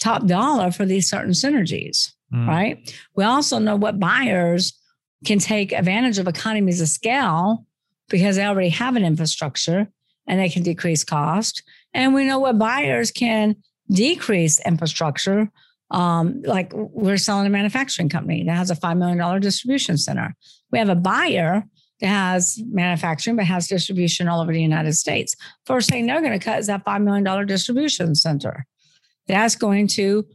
top dollar for these certain synergies, mm. right? We also know what buyers can take advantage of economies of scale because they already have an infrastructure and they can decrease cost. And we know what buyers can decrease infrastructure. Um, like we're selling a manufacturing company that has a $5 million distribution center. We have a buyer that has manufacturing but has distribution all over the United States. First thing they're going to cut is that $5 million distribution center. That's going to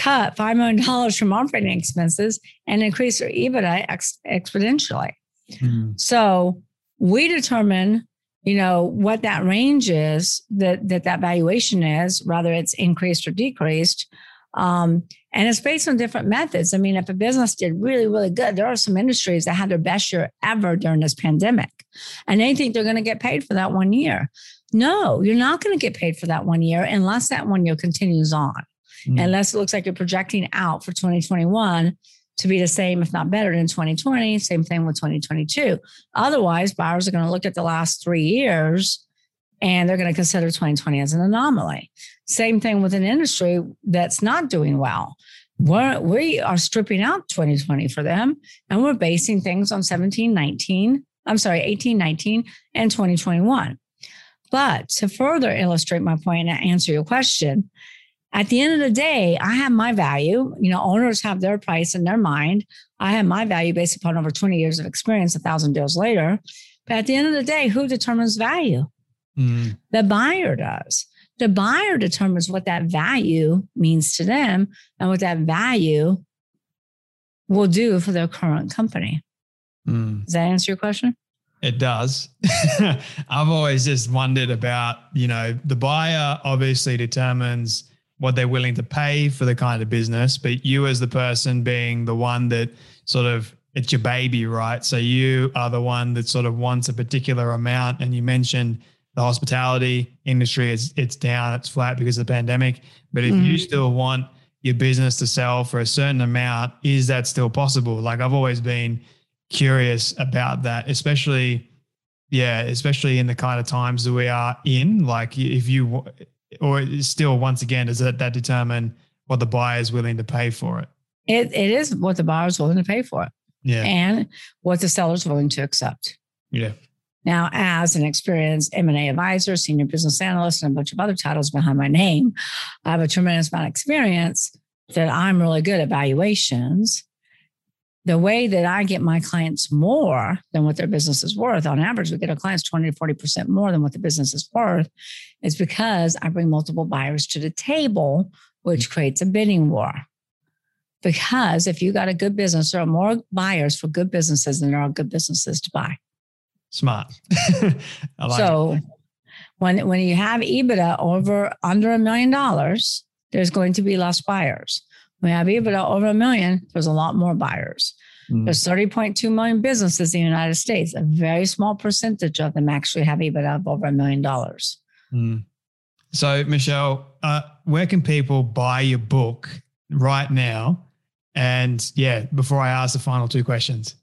cut $5 million from operating expenses and increase their EBITDA ex- exponentially. Mm-hmm. So we determine, you know, what that range is that, that that valuation is, whether it's increased or decreased. Um, and it's based on different methods. I mean, if a business did really, really good, there are some industries that had their best year ever during this pandemic, and they think they're going to get paid for that one year. No, you're not going to get paid for that one year unless that one year continues on, mm. unless it looks like you're projecting out for 2021 to be the same, if not better than 2020. Same thing with 2022. Otherwise, buyers are going to look at the last three years and they're going to consider 2020 as an anomaly. Same thing with an industry that's not doing well. We're, we are stripping out 2020 for them and we're basing things on 17, 19, I'm sorry, 18, 19, and 2021. But to further illustrate my point and answer your question, at the end of the day, I have my value. You know, owners have their price in their mind. I have my value based upon over 20 years of experience, a thousand deals later. But at the end of the day, who determines value? Mm. The buyer does. The buyer determines what that value means to them and what that value will do for their current company. Mm. Does that answer your question? It does. I've always just wondered about, you know, the buyer obviously determines what they're willing to pay for the kind of business, but you as the person being the one that sort of it's your baby, right? So you are the one that sort of wants a particular amount. And you mentioned the hospitality industry is it's down, it's flat because of the pandemic. But if mm-hmm. you still want your business to sell for a certain amount, is that still possible? Like I've always been curious about that, especially yeah, especially in the kind of times that we are in. Like if you or still once again does that that determine what the buyer is willing to pay for it? It, it is what the buyer is willing to pay for it. Yeah. And what the seller is willing to accept. Yeah. Now as an experienced m&a advisor senior business analyst and a bunch of other titles behind my name i have a tremendous amount of experience that i'm really good at valuations the way that I get my clients more than what their business is worth, on average, we get our clients 20 to 40% more than what the business is worth, is because I bring multiple buyers to the table, which creates a bidding war. Because if you got a good business, there are more buyers for good businesses than there are good businesses to buy. Smart. like so it. when when you have EBITDA over under a million dollars, there's going to be less buyers. We have EBITDA over a million, there's a lot more buyers. Mm. There's 30.2 million businesses in the United States. A very small percentage of them actually have EBITDA of over a million dollars. Mm. So, Michelle, uh, where can people buy your book right now? And yeah, before I ask the final two questions.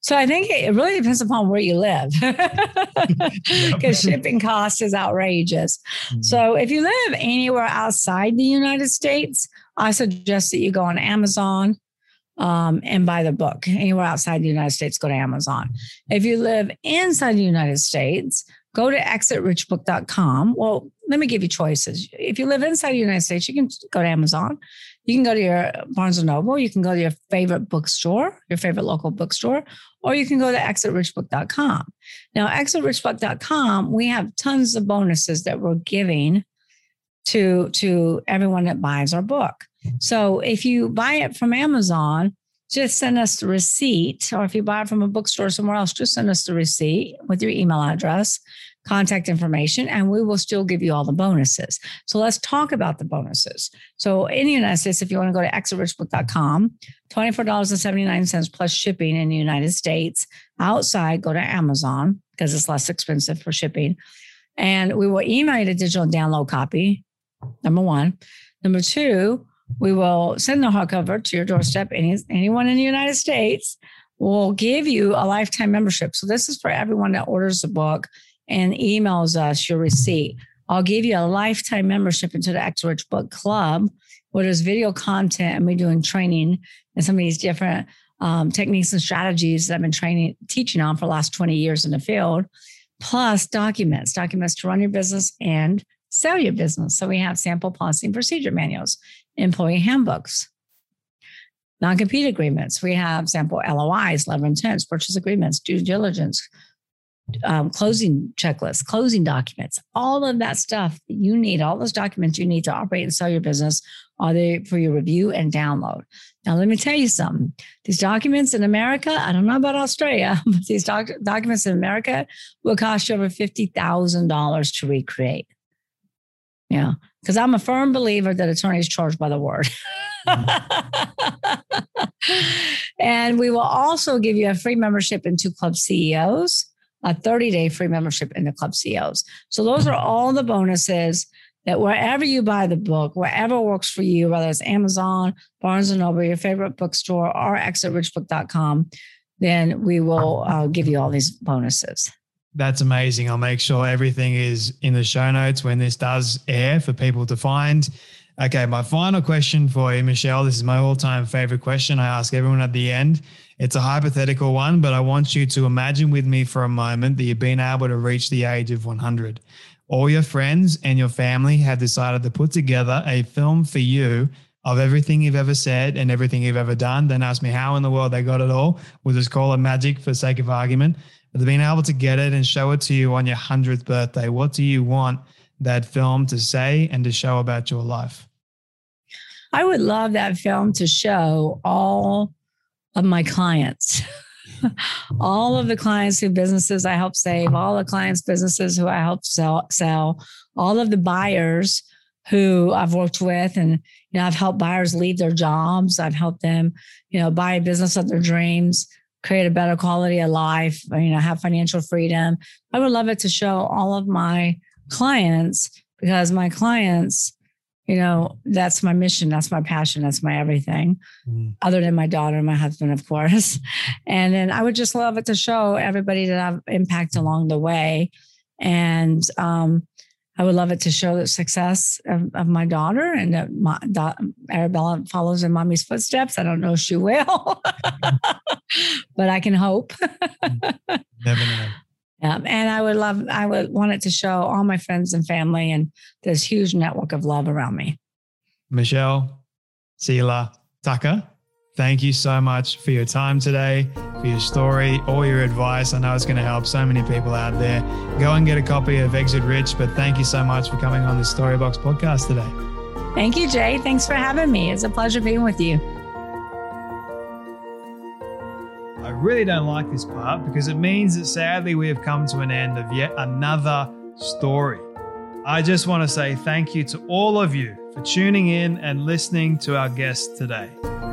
So I think it really depends upon where you live because shipping cost is outrageous. Mm. So if you live anywhere outside the United States, I suggest that you go on Amazon um, and buy the book. Anywhere outside the United States, go to Amazon. If you live inside the United States, go to exitrichbook.com. Well, let me give you choices. If you live inside the United States, you can go to Amazon. You can go to your Barnes and Noble. You can go to your favorite bookstore, your favorite local bookstore, or you can go to exitrichbook.com. Now, exitrichbook.com, we have tons of bonuses that we're giving to, to everyone that buys our book. So if you buy it from Amazon, just send us the receipt. Or if you buy it from a bookstore somewhere else, just send us the receipt with your email address, contact information, and we will still give you all the bonuses. So let's talk about the bonuses. So in the United States, if you want to go to exitrichbook.com, $24.79 plus shipping in the United States. Outside, go to Amazon because it's less expensive for shipping. And we will email you the digital download copy Number one. Number two, we will send the hardcover to your doorstep. Any, anyone in the United States will give you a lifetime membership. So this is for everyone that orders the book and emails us your receipt. I'll give you a lifetime membership into the Exit Rich Book Club, where there's video content and we're doing training and some of these different um, techniques and strategies that I've been training, teaching on for the last 20 years in the field, plus documents, documents to run your business and sell your business. So we have sample policy and procedure manuals, employee handbooks, non-compete agreements. We have sample LOIs, letter intents, purchase agreements, due diligence, um, closing checklists, closing documents, all of that stuff that you need, all those documents you need to operate and sell your business are there for your review and download. Now, let me tell you something. These documents in America, I don't know about Australia, but these doc- documents in America will cost you over $50,000 to recreate. Yeah, because I'm a firm believer that attorneys charge by the word. and we will also give you a free membership into Club CEOs a 30 day free membership in the Club CEOs. So those are all the bonuses that wherever you buy the book, wherever works for you, whether it's Amazon, Barnes and Noble, your favorite bookstore, or exitrichbook.com, then we will uh, give you all these bonuses. That's amazing. I'll make sure everything is in the show notes when this does air for people to find. Okay, my final question for you, Michelle. This is my all time favorite question I ask everyone at the end. It's a hypothetical one, but I want you to imagine with me for a moment that you've been able to reach the age of 100. All your friends and your family have decided to put together a film for you of everything you've ever said and everything you've ever done. Then ask me how in the world they got it all. We'll just call it magic for sake of argument. They've able to get it and show it to you on your 100th birthday. What do you want that film to say and to show about your life? I would love that film to show all of my clients. all of the clients who businesses I help save, all the clients' businesses who I help sell, sell, all of the buyers who I've worked with, and you know, I've helped buyers leave their jobs. I've helped them, you know, buy a business of their dreams, create a better quality of life, you know, have financial freedom. I would love it to show all of my clients because my clients you know that's my mission that's my passion that's my everything mm. other than my daughter and my husband of course and then i would just love it to show everybody that i've impacted along the way and um, i would love it to show the success of, of my daughter and that my da- arabella follows in mommy's footsteps. I don't know if she will but i can hope. Never know. Um, and I would love, I would want it to show all my friends and family and this huge network of love around me. Michelle, Seiler, Tucker, thank you so much for your time today, for your story, all your advice. I know it's going to help so many people out there. Go and get a copy of Exit Rich, but thank you so much for coming on the Storybox podcast today. Thank you, Jay. Thanks for having me. It's a pleasure being with you. I really don't like this part because it means that sadly we have come to an end of yet another story. I just want to say thank you to all of you for tuning in and listening to our guest today.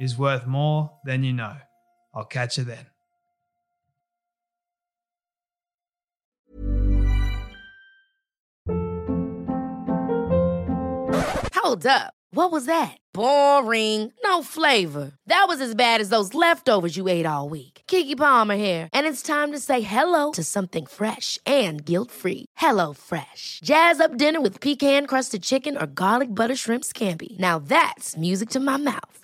is worth more than you know. I'll catch you then. Hold up. What was that? Boring. No flavor. That was as bad as those leftovers you ate all week. Keke Palmer here, and it's time to say hello to something fresh and guilt-free. Hello Fresh. Jazz up dinner with pecan-crusted chicken or garlic butter shrimp scampi. Now that's music to my mouth.